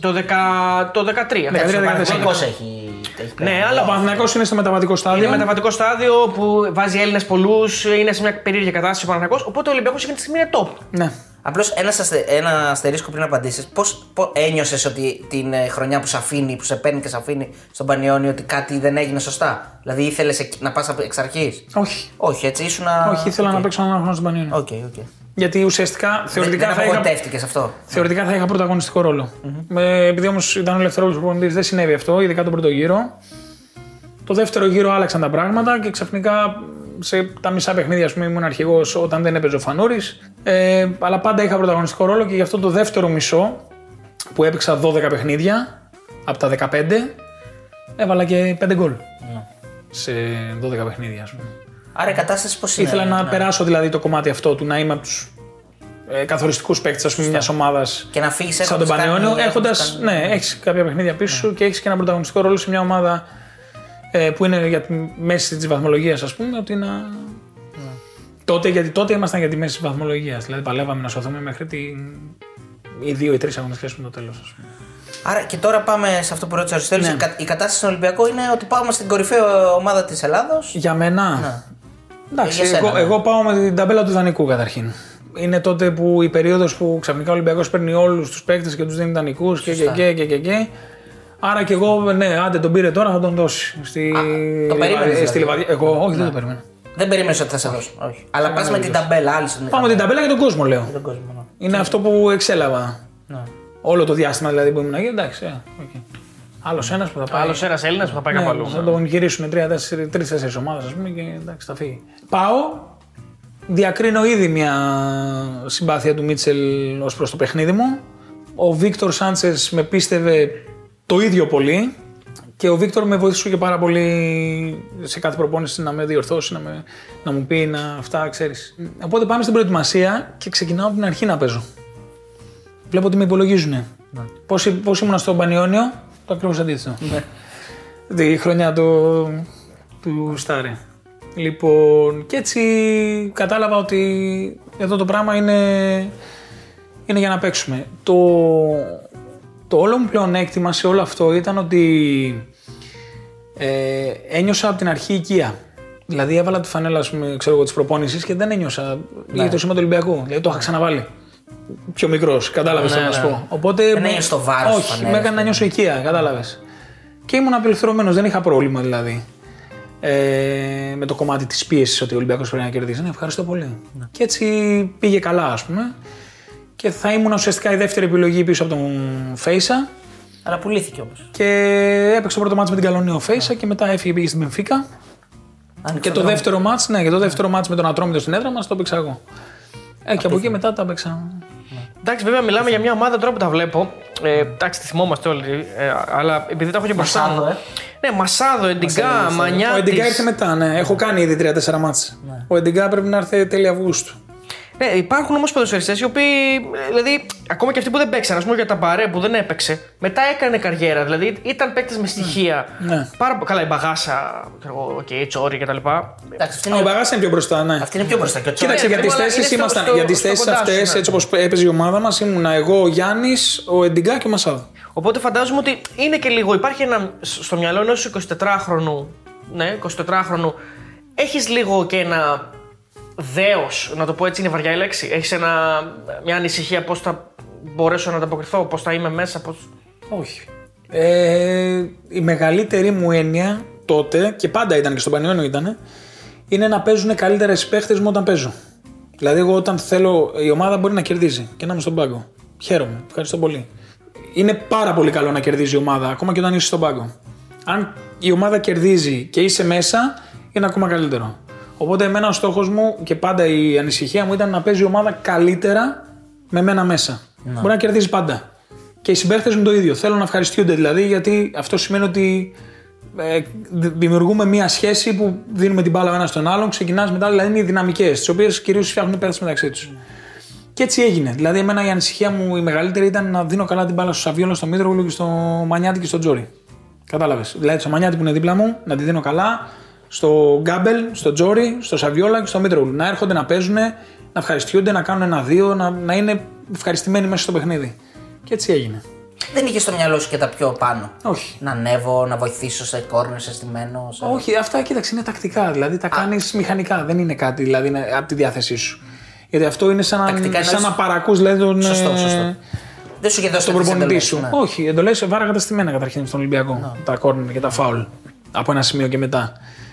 Το, 10, το 13. Δεκατρία, Ο δεκατέσσερα. Παναθηναϊκός έχει. έχει Ναι, πέρα. αλλά Ο Παναθηναϊκός είναι στο μεταβατικό στάδιο. είναι μεταβατικό στάδιο που βάζει Έλληνες πολλούς, είναι σε μια περίεργη κατάσταση ο Παναθηναϊκός, Οπότε ο Ολυμπιακός εκείνη τη στιγμή είναι top. Ναι. Απλώς ένας, άστο, ένα αστερίσκο πριν απαντήσεις. Πώς ένιωσες ότι την ε, χρονιά που σε αφήνει, που σε παίρνει και σε αφήνει στον Πανιόνιο ότι κάτι δεν έγινε σωστά; Δηλαδή ήθελες να πας εξ αρχής; Όχι. Όχι, έτσι ήσουν. Όχι, ήθελα okay. να παίξω ένα χρόνο στον Πανιόνιο. Okay, okay, okay. Γιατί ουσιαστικά θεωρητικά δεν, θα είχα. αυτό. Θεωρητικά θα είχα πρωταγωνιστικό ρόλο. Mm-hmm. Ε, επειδή όμως ήταν ο Ελευθερόπουλος προπονητής, δεν συνέβη αυτό, ειδικά τον πρώτο γύρο. Το δεύτερο γύρο άλλαξαν τα πράγματα και ξαφνικά σε τα μισά παιχνίδια, ας πούμε, ήμουν αρχηγός όταν δεν έπαιζε ο Φανούρη. Ε, αλλά πάντα είχα πρωταγωνιστικό ρόλο και γι' αυτό το δεύτερο μισό που έπαιξα 12 παιχνίδια από τα 15, έβαλα και 5 γκολ. Ναι. Σε 12 παιχνίδια, ας πούμε. Άρα η κατάσταση πώς είναι; Ήθελα να ναι. περάσω δηλαδή το κομμάτι αυτό του να είμαι από τους ε, καθοριστικούς παίκτες μιας ομάδας. Και να φύγεις σαν τον Πανεώνιο. Έχοντας. Ναι, έχεις κάποια παιχνίδια πίσω ναι. και έχεις και ένα πρωταγωνιστικό ρόλο σε μια ομάδα ε, που είναι για τη μέση της βαθμολογίας, ας πούμε, ότι να. Ναι. Τότε, γιατί τότε ήμασταν για τη μέση της βαθμολογίας. Δηλαδή παλεύαμε να σωθούμε μέχρι τη... οι δύο ή τρεις αγωνιστικέ με το τέλος, ας πούμε. Άρα και τώρα πάμε σε αυτό που ρώτησε ο Αριστοτέλη. Ναι. Η κατάσταση στον Ολυμπιακό είναι ότι πάμε στην κορυφαία ομάδα της Ελλάδος. Για μένα. Ναι. Εντάξει, εγώ, ναι. εγώ πάω με την ταμπέλα του δανεικού καταρχήν. Είναι τότε που η περίοδος που ξαφνικά ο Ολυμπιακός παίρνει όλους τους παίκτες και τους δίνει δανεικούς και, και, και, και, και, και. Άρα και εγώ, ναι, άντε τον πήρε τώρα, θα τον δώσει. Στη... Α, το περίμενες. Στη δηλαδή. Εγώ, όχι, δεν το περίμενα. Δεν περίμενες ότι θα σε δώσω. Όχι. Αλλά πας με την ταμπέλα, άλλη. Πάμε με την ταμπέλα για τον κόσμο, λέω. τον κόσμο, ναι. Είναι αυτό που εξέλαβα. Ναι. Όλο το διάστημα δηλαδή που ήμουν εκεί, εντάξει. Okay. Άλλος ένας που θα πάει. Άλλος ένας Έλληνας που θα πάει ναι, κάπου αλλού. Θα τον γυρίσουν τρει-τέσσερι ομάδες, ας πούμε, και εντάξει, θα φύγει. Πάω, διακρίνω ήδη μια συμπάθεια του Μίτσελ ως προς το παιχνίδι μου. Ο Βίκτορ Σάντσες με πίστευε το ίδιο πολύ και ο Βίκτορ με βοήθησε και πάρα πολύ σε κάθε προπόνηση να με διορθώσει, να, με, να μου πει να αυτά, ξέρεις. Οπότε πάμε στην προετοιμασία και ξεκινάω από την αρχή να παίζω. Βλέπω ότι με υπολογίζουν. Ναι. Πώς ήμουν στο Πανιόνιο, το ακριβώ αντίθετο. Ναι. Τη χρονιά του, του Στάρι. Λοιπόν, και έτσι κατάλαβα ότι εδώ το πράγμα είναι, είναι για να παίξουμε. Το, το όλο μου πλεονέκτημα σε όλο αυτό ήταν ότι ε, ένιωσα από την αρχή οικία. Δηλαδή έβαλα τη φανέλα της προπόνησης και δεν ένιωσα ναι. για το σήμα του Ολυμπιακού. Δηλαδή το είχα ξαναβάλει. Πιο μικρός, κατάλαβες ναι, να σου ναι. πω. Οπότε. Δεν ένιωσε το βάρος. Όχι, με έκανε να νιώσω οικία, κατάλαβες. Και ήμουν απελευθερωμένος, δεν είχα πρόβλημα δηλαδή. Ε, με το κομμάτι της πίεσης ότι ο Ολυμπιακός πρέπει να κερδίσει. Ναι, ευχαριστώ πολύ. Ναι. Και έτσι πήγε καλά, ας πούμε και θα ήμουν ουσιαστικά η δεύτερη επιλογή πίσω από τον Φέισα. Αλλά πουλήθηκε όμως. Και έπαιξε το πρώτο μάτσο με την Καλονία ο Φέισα και μετά έφυγε πήγε στην Μπενφίκα. Και το, δεύτερο μάτσο, ναι, και το δεύτερο μάτσο με τον Ατρόμητο στην έδρα μας το έπαιξα εγώ. Ε, και από εκεί μετά τα έπαιξα. Εντάξει, βέβαια μιλάμε για μια ομάδα τώρα που τα βλέπω. Ε, εντάξει, τη θυμόμαστε όλοι. Ε, αλλά επειδή τα έχω και μπροστά μου. Ε. Ναι, Μασάδο, Εντιγκά, Μανιά. Ο Εντιγκά ήρθε μετά, ναι. Έχω κάνει ήδη 3-4 μάτσε. Ναι. Ο Εντιγκά πρέπει να έρθει τέλη Αυγούστου. Ναι, υπάρχουν όμως ποδοσφαιριστές οι οποίοι, δηλαδή, ακόμα και αυτοί που δεν παίξαν, ας πούμε για τα μπαρέ που δεν έπαιξε, μετά έκανε καριέρα. Δηλαδή, ήταν παίκτες με στοιχεία. Ναι. Πάρα καλά, η μπαγάσα, ο okay, Τσόρι κτλ. Ο μπαγάσα είναι πιο μπροστά, ναι. Αυτή είναι πιο μπροστά. Και ο Κοίταξε, για τις θέσεις ήμασταν. Για τις θέσεις αυτές, έτσι όπως έπαιζε η ομάδα μας, ήμουν εγώ, ο Γιάννης, ο Εντιγκά και ο Μασάδο. Οπότε φαντάζομαι ότι είναι και λίγο. Υπάρχει ένα στο μυαλό ενός 24χρονου. Ναι, 24χρονου. Έχεις λίγο και ένα δέος, να το πω έτσι είναι βαριά η λέξη. Έχεις μια ανησυχία πώς θα μπορέσω να ανταποκριθώ, πώς θα είμαι μέσα, πώς... Όχι. Ε, η μεγαλύτερη μου έννοια τότε, και πάντα ήταν και στον Πανιόνιο ήταν, είναι να παίζουν καλύτερα οι παίχτες μου όταν παίζω. Δηλαδή, εγώ όταν θέλω, η ομάδα μπορεί να κερδίζει και να είμαι στον πάγκο. Χαίρομαι. Ευχαριστώ πολύ. Είναι πάρα πολύ καλό να κερδίζει η ομάδα, ακόμα και όταν είσαι στον πάγκο. Αν η ομάδα κερδίζει και είσαι μέσα, είναι ακόμα καλύτερο. Οπότε εμένα ο στόχος μου και πάντα η ανησυχία μου ήταν να παίζει η ομάδα καλύτερα με μένα μέσα. Να. Μπορεί να κερδίζει πάντα. Και οι συμπαίχτες μου το ίδιο. Θέλω να ευχαριστούνται δηλαδή γιατί αυτό σημαίνει ότι ε, δημιουργούμε μια σχέση που δίνουμε την μπάλα ο ένας στον άλλον, ξεκινάς μετά, δηλαδή είναι οι δυναμικές, τις οποίες κυρίως φτιάχνουν παίχτες μεταξύ τους. Και έτσι έγινε. Δηλαδή, εμένα η ανησυχία μου η μεγαλύτερη ήταν να δίνω καλά την μπάλα στο Σαββιόλο, στο Μήτρογλου και στο Μανιάτι και στο Τζόρι. Κατάλαβες. Δηλαδή, στο Μανιάτι που είναι δίπλα μου, να τη δίνω καλά, στο Γκάμπελ, στο Τζόρι, στο Σαβιόλα και στο Μίτρογλου. Να έρχονται να παίζουν, να ευχαριστιούνται, να κάνουν ένα-δύο, να, να είναι ευχαριστημένοι μέσα στο παιχνίδι. Και έτσι έγινε. Δεν είχε στο μυαλό σου και τα πιο πάνω. Όχι. Να ανέβω, να βοηθήσω σε κόρνερ, σε στημένο. Σε... Όχι, αυτά κοίταξε είναι τακτικά. Δηλαδή τα κάνεις μηχανικά. Δεν είναι κάτι δηλαδή, είναι από τη διάθεσή σου. Γιατί αυτό είναι σαν, Τακτικά να, σαν εννοείς- να παρακούς δηλαδή τον, Σωστό, ε, σωστό. Δεν σου είχε δώσει τον τέτοιες προπονητή εντολές, σου. ναι. Όχι, εντολές βάρα καταστημένα καταρχήν στον Ολυμπιακό. Τα κόρνερ και τα φάουλ. Από ένα σημείο και μετά.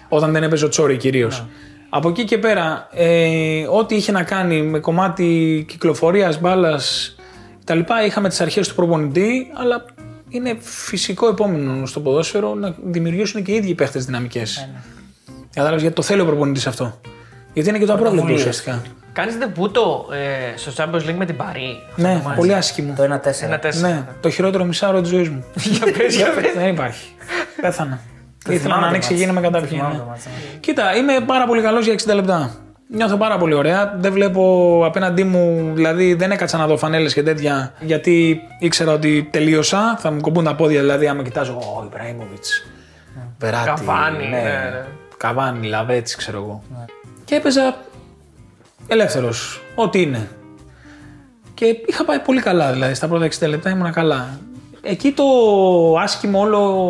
Όταν δεν έπαιζε ο Τσόρι κυρίως. Ναι. Από εκεί και πέρα, ε, ό,τι είχε να κάνει με κομμάτι κυκλοφορίας, μπάλας κτλ. Είχαμε τις αρχές του προπονητή, αλλά είναι φυσικό επόμενο στο ποδόσφαιρο να δημιουργήσουν και οι ίδιοι παίχτες δυναμικές. Ναι, Κατάλαβες γιατί το θέλει ο προπονητής αυτό. Γιατί είναι και το απρόβλεπτο Πρωτοβουλίες. ουσιαστικά. Κάνεις δεπούτο ε, στο Champions League με την Παρή. Ναι, πολύ άσχημο. Το 1-4. Ένα τέσσερα. Ναι, το χειρότερο μισάωρο της ζωής μου. Για πες, για πες. Δεν υπάρχει. Πέθανα. Ήθελα θυμάμαι να το ανοίξει μάτς. γίνει με Το καταρχήν. θυμάμαι ναι. το μάτς, ναι. Κοίτα, είμαι πάρα πολύ καλός για 60 λεπτά. Νιώθω πάρα πολύ ωραία. Δεν βλέπω απέναντί μου, δηλαδή δεν έκατσα να δω φανέλες και τέτοια, γιατί ήξερα ότι τελείωσα. Θα μου κομπούν τα πόδια, δηλαδή, άμα κοιτάζω. Ο Ιμπραήμοβιτ. Βεράτη. Καβάνι, ναι, ναι. Καβάνι, Λαβέτσι, ξέρω εγώ. Και έπαιζα ελεύθερος. Ό,τι είναι. Και είχα πάει πολύ καλά, δηλαδή στα πρώτα 60 λεπτά ήμουν καλά. Εκεί το άσχημο όλο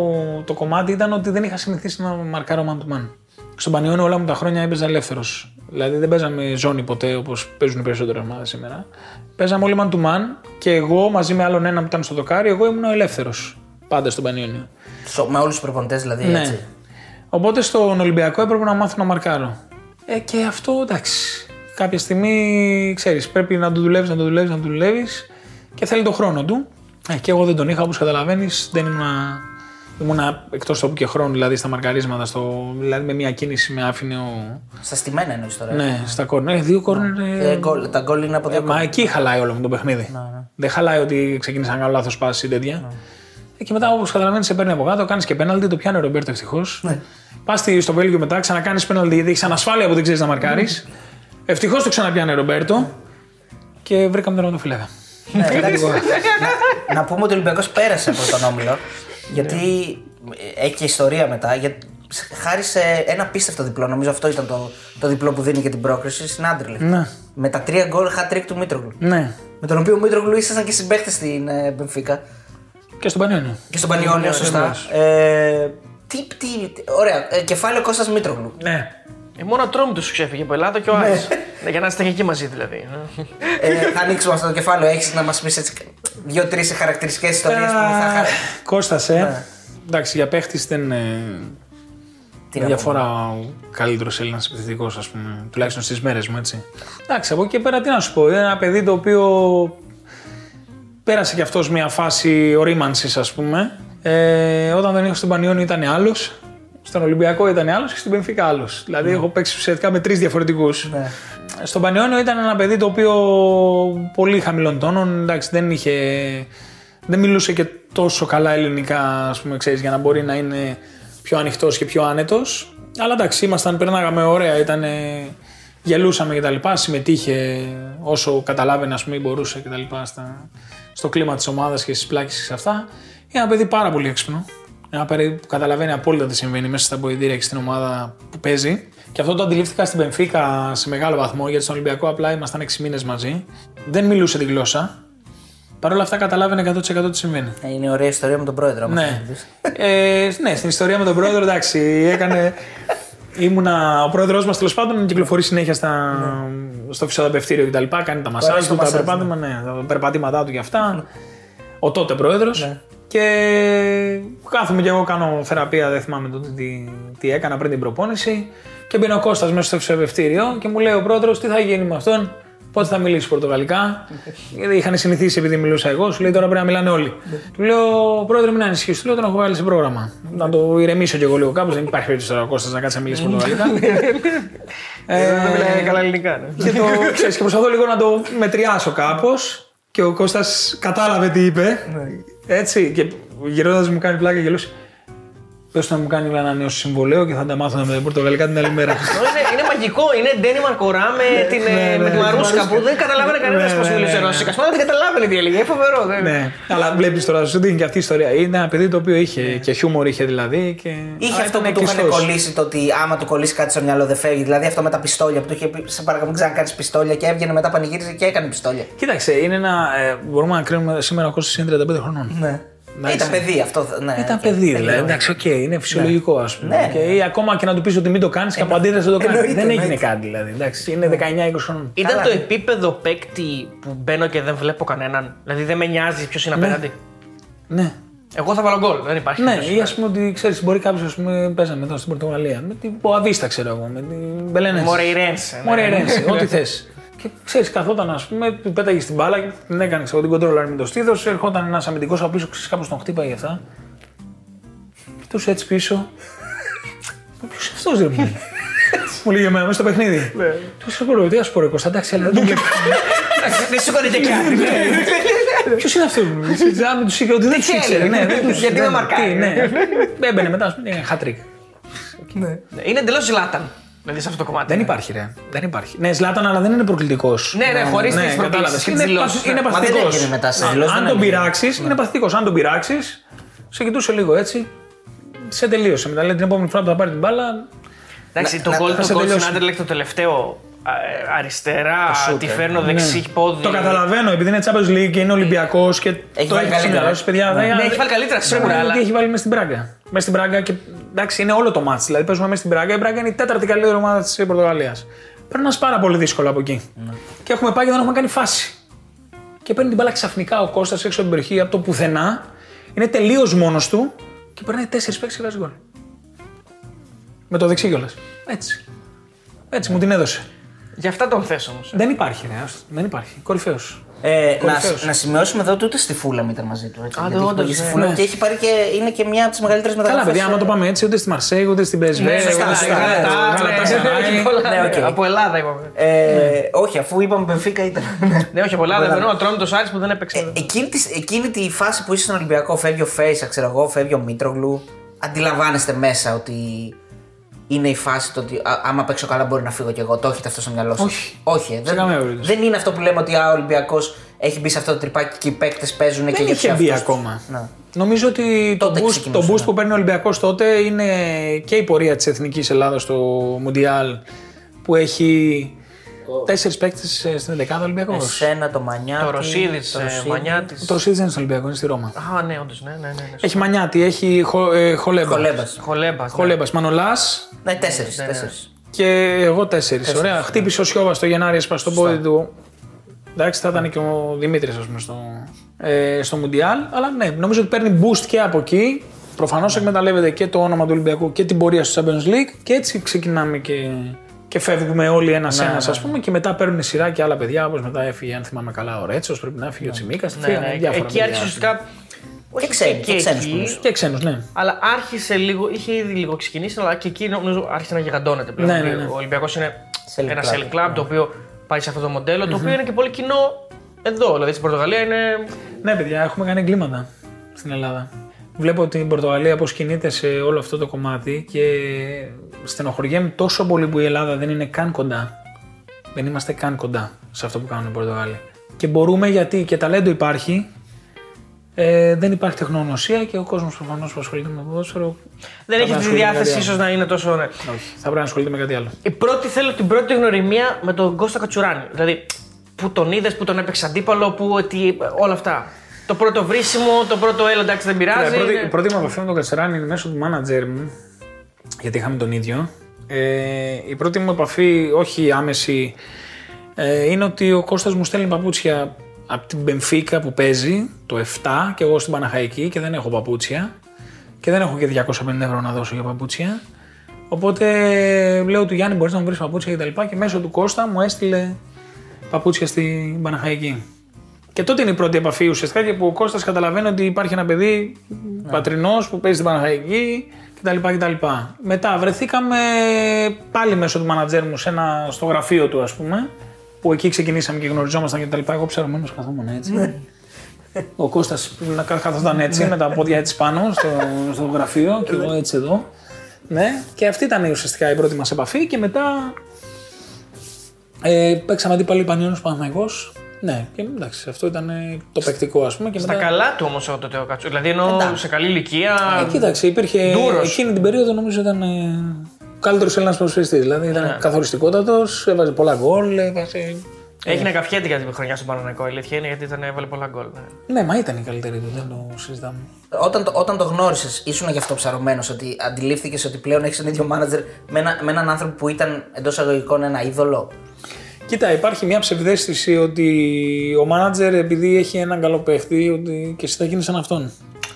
το κομμάτι ήταν ότι δεν είχα συνηθίσει να μαρκάρω man to man. Στον Πανιόνιο όλα μου τα χρόνια έπαιζα ελεύθερος. Δηλαδή δεν παίζαμε ζώνη ποτέ όπως παίζουν οι περισσότερε ομάδε σήμερα. Παίζαμε όλοι man to man και εγώ μαζί με άλλον ένα που ήταν στο δοκάρι, εγώ ήμουν ο ελεύθερος. Πάντα στον Πανιόνιο. Σο- Με όλους τους προπονητές δηλαδή. Ναι. Έτσι. Οπότε στον Ολυμπιακό έπρεπε να μάθω να μαρκάρω. Ε, και αυτό εντάξει. Κάποια στιγμή ξέρεις, πρέπει να το δουλεύεις, να το δουλεύεις, να το δουλεύεις και θέλει το χρόνο του. Ε, και εγώ δεν τον είχα, όπως καταλαβαίνεις. Δεν ήμουνα, ήμουνα εκτός τόπου και χρόνου, δηλαδή στα μαρκαρίσματα. Στο, δηλαδή με μια κίνηση με άφηνε ο. Στα στημένα εννοείς τώρα. Ναι, στα κόρνερ. Ε, δύο κόρνερ. ε, Ε, γκολ- τα γκολ είναι από δύο ε, μα εκεί χαλάει όλο με το παιχνίδι. ναι. Δεν χαλάει ότι ξεκίνησα να κάνω λάθος πάση ή τέτοια. Ε, και μετά, όπως καταλαβαίνεις, σε παίρνει από κάτω, κάνεις και πέναλτι, το πιάνει ο Ρομπέρτο ευτυχώς. Ναι. Πας στο Βέλγιο μετά, ξανακάνεις πέναλτι γιατί έχεις ανασφάλεια που δεν ξέρεις να μαρκάρεις. Ευτυχώς το ξαναπιάνει ο Ρομπέρτο και βρήκαμε τον τερματοφύλακα. Ναι, εντάξει. να, να πούμε ότι ο Ολυμπιακός πέρασε από τον Όμιλο. Γιατί έχει και ιστορία μετά. Για, χάρη σε ένα απίστευτο διπλό, νομίζω αυτό ήταν το, το διπλό που δίνει και την πρόκριση στην Άντρελε. Ναι. Με τα τρία γκολ hat trick του Μήτρογλου. Ναι. Με τον οποίο ο Μήτρογλου ήσασταν και συμπαίχτες στην ε, Μπενφίκα. Και στον Πανιόνιο. Και στον Πανιόνιο, σωστά. Ε, τι, τι, ωραία. Ε, κεφάλαιο Κώστας Μήτρογλου. Ναι. Ε, μόνο τρόμου τους ξέφυγε από Ελλάδα και ο Άρης. Ναι, για να είστε και εκεί μαζί δηλαδή. ε, θα ανοίξουμε αυτό το κεφάλαιο. Έχεις να μας πεις έτσι δύο-τρεις χαρακτηριστικές ιστορίες που θα χαρά. Κώστας, ε. Εντάξει, για παίχτης δεν. Ε, Τι με να διαφορά ο καλύτερος Έλληνας επιθετικός, ας πούμε. Τουλάχιστον στις μέρες μου, έτσι. Εντάξει, από εκεί και πέρα τι να σου πω. Είναι ένα παιδί το οποίο πέρασε κι αυτός μια φάση ορίμανσης, ας πούμε. Ε, όταν τον είχα στον Πανιόνιο ήταν άλλος. Στον Ολυμπιακό ήταν άλλος και στην Πενφύκα άλλος. Δηλαδή, έχω παίξει ουσιαστικά με τρεις διαφορετικούς. Ναι. Στον Πανιόνιο ήταν ένα παιδί το οποίο πολύ χαμηλών τόνων. Εντάξει, δεν είχε. Δεν μιλούσε και τόσο καλά ελληνικά, ας πούμε, ξέρεις, για να μπορεί να είναι πιο ανοιχτός και πιο άνετος. Αλλά εντάξει, ήμασταν, περνάγαμε ωραία, ήταν, γελούσαμε κτλ. Συμμετείχε όσο καταλάβαινε, ας πούμε, ή μπορούσε κτλ. Στα, στο κλίμα της ομάδας και στις πλάκες και σε αυτά. Είναι ένα παιδί πάρα πολύ έξυπνο. Ένα παιδί που καταλαβαίνει απόλυτα τι συμβαίνει μέσα στα ποηδήρια και στην ομάδα που παίζει. Και αυτό το αντιλήφθηκα στην Πενφύκα σε μεγάλο βαθμό, γιατί στον Ολυμπιακό απλά ήμασταν 6 μήνες μαζί. Δεν μιλούσε τη γλώσσα. Παρ' όλα αυτά καταλάβαινε 100% τι συμβαίνει. Ε, Είναι ωραία ιστορία με τον πρόεδρο. άμα Ναι. θέλεις να πεις. ε, ναι, στην ιστορία με τον πρόεδρο, εντάξει, έκανε. Ήμουνα, ο πρόεδρός μας τέλος πάντων κυκλοφορεί συνέχεια στα, στο φυσιοθεραπευτήριο κτλ. Κάνει τα μασάζ αρέσει του, το τα, μασάζ, περπάτημα, ναι, τα περπατήματά του και αυτά. Ο τότε πρόεδρος. Ναι. Και κάθομαι και εγώ κάνω θεραπεία, δεν θυμάμαι τότε τι, τι έκανα πριν την προπόνηση. Και μπαίνει ο Κώστας μέσα στο φυσιοθεραπευτήριο και μου λέει ο πρόεδρος τι θα γίνει με αυτόν, πότε θα μιλήσει πορτογαλικά. Γιατί είχαν συνηθίσει επειδή μιλούσα εγώ, σου λέει τώρα πρέπει να μιλάνε όλοι. του λέω πρόεδρε, μην ανησυχείς, του λέω τον έχω βάλει σε πρόγραμμα. να το ηρεμήσω κι εγώ λίγο κάπως, δεν υπάρχει περίπτωση τώρα ο Κώστας να κάτσει να μιλήσει πορτογαλικά. Δεν μιλάει καλά ελληνικά. ναι. και, το, ξέρεις, και προσπαθώ λίγο να το μετριάσω κάπως. Και ο Κώστας κατάλαβε τι είπε. Έτσι. Και γυρώντας μου κάνει πλάκα και γελούσε. Πες του να μου κάνει ένα νέο συμβολέο και θα τα μάθω με πορτογαλικά την άλλη μέρα. Είναι, είναι μαγικό, είναι Ντένιμαρ Κορά με, την, ε, ναι, με τη ναι, Μαρούσκα τη που δεν καταλάβαινε κανένας Ναι, πώς ναι, μιλούσε ναι, ναι. ρώσικα. Σπάνια δεν καταλάβαινε τι έλεγε. Είναι φοβερό. Δεν... ναι, αλλά βλέπεις τώρα, σου δίνει και αυτή η ιστορία. Είναι ένα παιδί το οποίο είχε και χιούμορ είχε δηλαδή. Και... Είχε αλλά αυτό ήταν που του είχαν κλειστός. κολλήσει το ότι άμα του κολλήσει κάτι στο μυαλό δεν φεύγει. Δηλαδή αυτό με τα πιστόλια που του είχε πει: Σε παρακαλώ, μην ξανακάνεις πιστόλια και έβγαινε μετά πανηγύριζε και έκανε πιστόλια. Κοίταξε, είναι ένα. Ε, μπορούμε να κρίνουμε σήμερα ο Κώστας είναι 35 χρονών. Ναι. Εντάξει. Ήταν παιδί αυτό. Ναι, Ήταν οκ. παιδί, Δεν δηλαδή. λέω. Εντάξει, οκ, είναι φυσιολογικό, ας πούμε. Ναι, Και ναι. ή ακόμα και να του πεις ότι μην το κάνεις και από αντίδραση δεν το κάνεις. εννοείται, Δεν έγινε εννοείται. κάτι δηλαδή. Εντάξει, είναι 19-20 χρόνων. Ήταν Καλά, το ναι. επίπεδο παίκτη που μπαίνω και δεν βλέπω κανέναν. Δηλαδή δεν με νοιάζει ποιος είναι απέναντι. Ναι. Εγώ θα βάλω γκολ, δεν υπάρχει. Ναι, περίπτωση. ή ας πούμε ότι ξέρεις, μπορεί κάποιος ας πούμε παίζαμε εδώ στην Πορτογαλία. Με την Μποαβίστα, ξέρω εγώ, με την Μπελενένσες. Μορεϊρένσε. ναι. Μορεϊρένσε, ό,τι θες. Και ξέρεις, καθόταν, ας πούμε, του πέταγε την μπάλα και την έκανε ξέρω, την κοντρόλαρε με το στήθος. Ερχόταν ένας αμυντικός από πίσω, ξέρεις, κάπως τον χτύπαγε αυτά. Κοιτούσε έτσι πίσω. Ποιος είναι αυτός, ρε μου; Μου λέει εμένα μέσα στο παιχνίδι. Του σε πω, τι ας πω, ρε Κώστα, εντάξει, αλλά δεν το βλέπει. Δεν σου κάνετε κάτι. Ποιος είναι αυτός, μου; Λέει. Αν του είχε ότι δεν τους ξέρει. ήξερε. Ναι, δεν τους- Γιατί δεν- με μαρκάρει. τι, Ναι, έμπαινε μετά, ας πούμε, χατρίκ. Ναι, Είναι εντελώς ζλάταν. Δηλαδή σε αυτό το κομμάτι. Δεν υπάρχει, ρε. Δεν υπάρχει. Ναι, Ζλάταν, αλλά δεν είναι προκλητικός. Ναι, ναι, χωρίς τις κατάλαβες. προπήσει και τι Είναι, δηλώσει. παθ- είναι Μα δεν παθητικός. έγινε μετά στις Ναι. δηλώσεις, Αν δεν τον έγινε. πειράξεις, είναι παθητικός. Αν τον πειράξεις, σε κοιτούσε λίγο έτσι. Σε τελείωσε. Μετά λέει την επόμενη φορά που θα πάρει την μπάλα. Εντάξει, Να- το να- γκολ θα του σε Κόλ στην τελειώσει. Άντερλεκτ το τελευταίο α, ε, αριστερά, τη φέρνω δεξί Ναι. πόδι. Το καταλαβαίνω, επειδή είναι Champions League και είναι Ολυμπιακός και Έχει το βάλει έχεις καλύτερα. σημειώσει, παιδιά. Ναι. δεν- Ναι, έχει βάλει καλύτερα Πρέπει σίγουρα, να δει αλλά- τι έχει βάλει μέσα στην Πράγκα. Μέσα στην Πράγκα και εντάξει, είναι όλο το μάτς. Δηλαδή παίζουμε μέσα στην Πράγκα. Η Πράγκα είναι η τέταρτη καλύτερη ομάδα της Πορτογαλίας. Παίρνει πάρα πολύ δύσκολο από εκεί. Και έχουμε πάει και δεν έχουμε κάνει φάση. Και παίρνει την μπάλα ξαφνικά ο Κώστας έξω από την περιοχή από το πουθενά. Είναι τελείως μόνος του και παίρνει τέσσερις παίκτες και βάζει γκολ. Με το δεξί κιόλας. Έτσι. Έτσι μου την έδωσε. Γι' αυτά τον θες όμως. Δεν υπάρχει, ρε. άστο. Δεν υπάρχει. Κορυφαίος. Ε, να, Κορυφαίος. να σημειώσουμε εδώ ότι ούτε στη Φούλαμ ήταν μαζί του. Έτσι, Α, γιατί ναι, έχει όντως, πάει στη ναι. Φούλαμ Ναι. και έχει πάρει και είναι και μια από τις μεγαλύτερες μεταγραφές. Καλά, παιδιά, άμα το πάμε έτσι, ούτε στη Μαρσέιγ, ούτε στην PSV. Ναι, σωστά, ούτε στη σωστά, Γαλατά- ναι, Γαλατασαράι. ναι, πολλά, Ναι, οκ. Από Ελλάδα είπαμε. Ε, όχι, αφού είπαμε Μπενφίκα ήταν. Ναι, όχι από Ελλάδα. Δεν εννοώ τρώνε το Σάρι που δεν έπαιξε. εκείνη, τη, εκείνη τη φάση που είσαι στον Ολυμπιακό, φεύγει ο Φέισα, ξέρω εγώ, φεύγει ο Μήτρογλου. Αντιλαμβάνεστε μέσα ότι είναι η φάση το ότι α, άμα παίξω καλά μπορεί να φύγω κι εγώ. Το έχετε αυτό στο μυαλό σας; Όχι. Όχι, ε, δεν, καμία περίπτωση. δεν είναι αυτό που λέμε ότι α, ο Ολυμπιακός έχει μπει σε αυτό το τρυπάκι και οι παίκτες παίζουν και Δεν για είχε τους μπει εαυτούς τους. ακόμα. Ναι. Νομίζω ότι το Τότε boost, το ξεκινούσε, boost ναι. που παίρνει ο Ολυμπιακός τότε είναι και η πορεία της Εθνικής Ελλάδας στο Μουντιάλ που έχει τέσσερις παίκτες στην 11η Ολυμπιακός. Εσένα, το Μανιάτη. Το Ρωσίδης, το Ρωσίδης. Μανιάτης. Το Ρωσίδης δεν είναι στον Ολυμπιακό, είναι στη Ρώμα. Α, ναι, όντως, ναι, ναι, ναι. ναι. Έχει Μανιάτη, έχει Χο, ε, Χολέμπας. Χολέμπας. Χολέμπας. Χολέμπας, Μανολάς Ναι, τέσσερις. Ναι, ναι. τέσσερις. και εγώ τέσσερις. Ωραία. Χτύπησε ο Σιώβας το Γενάρη, έσπασε το πόδι του. Εντάξει, θα ήταν και ο Δημήτρης, ας πούμε, στο, ε, στο Μουντιάλ. Αλλά ναι, νομίζω ότι παίρνει boost και από εκεί. Προφανώς εκμεταλλεύεται και το όνομα του Ολυμπιακού και την πορεία στο Champions League. Και έτσι ξεκινάμε και, και φεύγουμε όλοι ένα-ένα, ας πούμε. Και μετά παίρνουν σειρά και άλλα παιδιά, όπως μετά έφυγε, αν θυμάμαι καλά, ο Ρέτσος, πρέπει να έφυγε ο Τσιμίκας. Ναι, ναι. Εκεί άρχισε ουσιαστικά. Και ξένοι, και ξένους εκεί, νομίζω. Και ξένους, ναι. Αλλά άρχισε λίγο, είχε ήδη λίγο ξεκινήσει, αλλά και εκεί νομίζω άρχισε να γιγαντώνεται πλέον. Ναι, ναι, Δηλαδή, ναι. Ο Ολυμπιακός είναι Selling ένα club. selling club το οποίο πάει σε αυτό το μοντέλο, το οποίο είναι και πολύ κοινό εδώ. Δηλαδή στην Πορτογαλία είναι. Ναι, παιδιά, έχουμε κάνει εγκλήματα στην Ελλάδα. Βλέπω την Πορτογαλία πώ κινείται σε όλο αυτό το κομμάτι και στενοχωριέμαι τόσο πολύ που η Ελλάδα δεν είναι καν κοντά. Δεν είμαστε καν κοντά σε αυτό που κάνουν οι Πορτογάλοι. Και μπορούμε γιατί και ταλέντο υπάρχει. Ε, δεν υπάρχει τεχνογνωσία και ο κόσμος προφανώς που ασχολείται με το ποδόσφαιρο. Δεν θα έχει πρέπει τη να ασχολείται με διάθεση κάτι ίσως να είναι τόσο. Ναι. άλλο. Όχι, θα πρέπει να ασχολείται με κάτι άλλο. Η πρώτη θέλω την πρώτη γνωριμία με τον Κώστα Κατσουράνη. Δηλαδή, που τον είδες, που τον έπαιξες αντίπαλο, που ότι, όλα αυτά. Το πρώτο βρίσιμο, το πρώτο έλα εντάξει δεν πειράζει. Η πρώτη, είναι- η πρώτη μου επαφή με τον Κατσεράνη είναι μέσω του μάνατζερ μου, γιατί είχαμε τον ίδιο. Ε, η πρώτη μου επαφή, όχι άμεση, ε, είναι ότι ο Κώστας μου στέλνει παπούτσια από την Μπενφίκα που παίζει το 7 και εγώ στην Παναχαϊκή και δεν έχω παπούτσια και δεν έχω και 250 ευρώ να δώσω για παπούτσια. Οπότε λέω του Γιάννη μπορείς να μου βρεις παπούτσια και τα λοιπά και μέσω του Κώστα μου έστειλε παπούτσια στην Παναχαϊκή. Και τότε είναι η πρώτη επαφή ουσιαστικά και που ο Κώστας καταλαβαίνει ότι υπάρχει ένα παιδί πατρινός που παίζει στην Παναχαϊκή κτλ. κτλ. Μετά βρεθήκαμε πάλι μέσω του μανατζέρ μου σε ένα, στο γραφείο του ας πούμε που εκεί ξεκινήσαμε και γνωριζόμασταν κτλ. Εγώ ψαρωμένος καθόμουν έτσι. Ο Κώστας να κα- καθόταν έτσι με τα πόδια έτσι πάνω στο, στο γραφείο και εγώ έτσι εδώ. Ναι, και αυτή ήταν ουσιαστικά η πρώτη μας επαφή και μετά ε, παίξαμε αντίπαλοι Πανιόνιος Παναθηναϊκός. Ναι, και εντάξει, αυτό ήταν ε, το παικτικό ας πούμε. Και Στα μετά... καλά του όμως τότε ο Κατσουράνη. Δηλαδή εννοώ Εντάξει. σε καλή ηλικία. Ε, κοίταξε, υπήρχε. Ντούρος. Εκείνη την περίοδο νομίζω ήταν. Ε, ο καλύτερος Έλληνας ποδοσφαιριστής. Δηλαδή ήταν Ναι. καθοριστικότατος, έβαζε πολλά γκολ, έβαζε Έχει να καφιέται για την χρονιά στον Παναναναϊκό. Η αλήθεια είναι γιατί ήταν, έβαλε πολλά γκολ. Ναι. Ναι, μα ήταν η καλύτερη του, δεν το συζητάμε. Όταν το, όταν το γνώρισες, ήσουν γι' αυτό ψαρωμένος ότι αντιλήφθηκες ότι πλέον έχεις τον ίδιο μάνατζερ με, ένα, με έναν άνθρωπο που ήταν εντός αγωγικών ένα είδωλο; Κοίτα, υπάρχει μια ψευδαίσθηση ότι ο μάνατζερ επειδή έχει έναν καλό παίχτη ότι και εσύ θα γίνεις σαν αυτόν.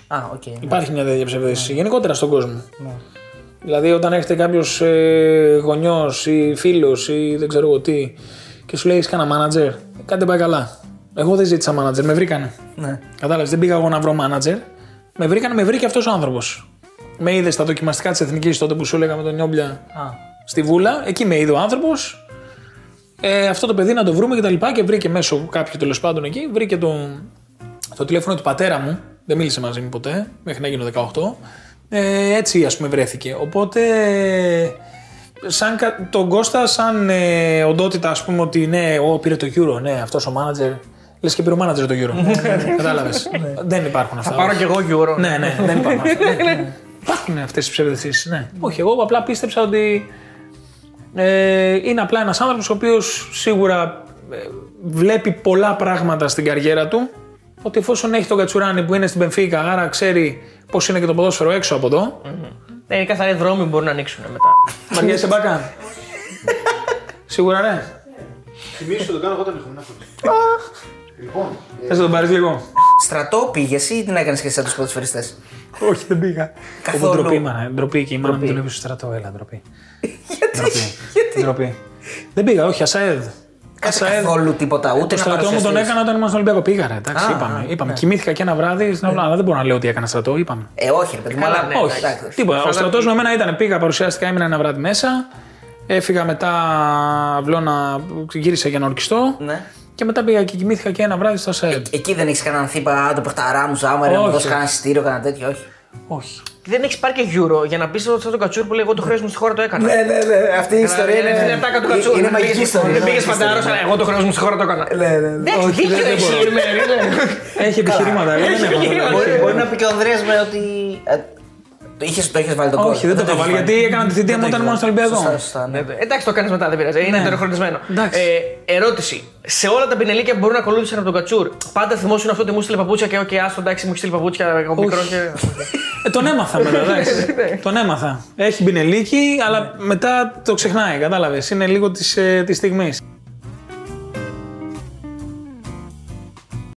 Α, οκ. Υπάρχει μια τέτοια ψευδαίσθηση γενικότερα στον κόσμο. Δηλαδή, όταν έχετε κάποιος ε, γονιός ή φίλος ή δεν ξέρω εγώ τι και σου λέει έχεις κανένα μάνατζερ, κάτι δεν πάει καλά. Εγώ δεν ζήτησα μάνατζερ, με βρήκανε. Ναι. Κατάλαβες, δεν πήγα εγώ να βρω μάνατζερ. Με βρήκανε, με βρήκε αυτός ο άνθρωπος. Με είδες στα δοκιμαστικά της Εθνικής τότε που σου έλεγα με τον Νιόμπλια Α, στη Βούλα. Εκεί με είδε ο άνθρωπος. Ε, αυτό το παιδί να το βρούμε και τα λοιπά. Και βρήκε μέσω κάποιου τέλος πάντων εκεί. Βρήκε το, το τηλέφωνο του πατέρα μου. Δεν μίλησε μαζί μου ποτέ, μέχρι να γίνω 18. Ε, έτσι ας πούμε βρέθηκε. Οπότε σαν κα- τον Κώστα, σαν ε, οντότητα, ας πούμε ότι ναι, ο πήρε το Euro, ναι, αυτός ο manager. Λες και πήρε ο manager το Euro. Κατάλαβες. δεν υπάρχουν αυτά. Θα πάρω κι εγώ Euro. Ναι, ναι, δεν υπάρχουν αυτά. Ναι. Υπάρχουν αυτές οι ψευδεστήσεις. Ναι. Όχι, εγώ απλά πίστεψα ότι ε, είναι απλά ένας άνθρωπος ο οποίος σίγουρα ε, βλέπει πολλά πράγματα στην καριέρα του. Ότι εφόσον έχει τον Κατσουράνη που είναι στην Πενφύκα, άρα ξέρει πώς είναι και το ποδόσφαιρο έξω από εδώ. Ναι, είναι καθαροί δρόμοι που μπορούν να ανοίξουν μετά. Μαριέσαι μπακά. Σίγουρα ναι. Θυμίζω ότι το κάνω εγώ όταν ήμουν Λοιπόν, Θες να τον πάρεις λίγο; Στρατό πήγες ή την έκανες και εσύ από τους ποδοσφαιριστές; Όχι, δεν πήγα. Καθόλου. Καθόλου. Ντροπή, μάνα. Ντροπή και η μάνα μου δουλεύει στο στρατό. Έλα, ντροπή. Ντροπή. Ντροπή. Δεν πήγα, όχι, Ασαέδ. Καθόλου τίποτα, ούτε Το να στρατό μου τον παρουσιαστείς. έκανα όταν ήμουν στον Ολυμπιακό. Πήγα, ρε. Εντάξει, Α, είπαμε. α, είπαμε. ναι. Κοιμήθηκα και ένα βράδυ στην αλλά δεν μπορώ να λέω ότι έκανα στρατό. Είπαμε. Ε, όχι, ρε παιδί μου, Καλά, αλλά ναι, όχι. εντάξει. εντάξει. Τίποτα. Ο στρατός με εμένα ήταν. Πήγα, παρουσιάστηκα, έμεινα ένα βράδυ μέσα. Έφυγα μετά αυλώνα, γύρισα για να ορκιστώ. Ναι. Και μετά πήγα και κοιμήθηκα και ένα βράδυ στο ΑΣΑΕΔ. Εκεί δεν έχεις κανέναν θήπα, «Α, το παιχταρά μου, ζάμα, ρε, να μου Όχι. δώσεις κανένα εισιτήριο, κανένα τέτοιο, όχι. Όχι. Δεν έχεις πάρει και Euro για να πεις ότι αυτό το κατσούρ που λέει Εγώ το χρέος μου στη χώρα το έκανα. Ναι, ναι, ναι, αυτή η ιστορία Είναι είναι. λεπτάκα του κατσούρ. Είναι μαγική ιστορία. Δεν είναι πήγε μαγική φαντάρο, ιστορία. αλλά εγώ το χρέος μου στη χώρα το έκανα. Ναι, ναι, ναι. Εντάξει, Όχι, δίκιο δεν- δεν έχει μπορώ. η Μέρη, ναι. Έχει επιχειρήματα. εγώ δεν έχω. επιχειρήματα. Όχι, Μπορεί- Μπορεί να πει και ο Ανδρέας με ότι. Ε, Το είχες, το είχες βάλει τον κόλ. Όχι, δεν το είχα βάλει γιατί έκανα τη θητεία μου όταν ήμουν στο Ολυμπιακό. Σωστά, σωστά, ναι. Ναι, Εντάξει, το κάνεις μετά, δεν πειράζει. Είναι Ναι. τεροχρονισμένο. Εντάξει. Ε, ερώτηση. Σε όλα τα πινελίκια που μπορούν να ακολούθησαν από τον Κατσούρ, πάντα θυμόσουν αυτό ότι μου στείλε παπούτσια και OK, άστο εντάξει, μου έχει στείλει παπούτσια εγώ μικρός και. Ε, τον έμαθα μετά, εντάξει. Ναι. τον έμαθα. Έχει μπινελίκι, αλλά μετά το ξεχνάει, κατάλαβες. Είναι λίγο της ε, της στιγμής.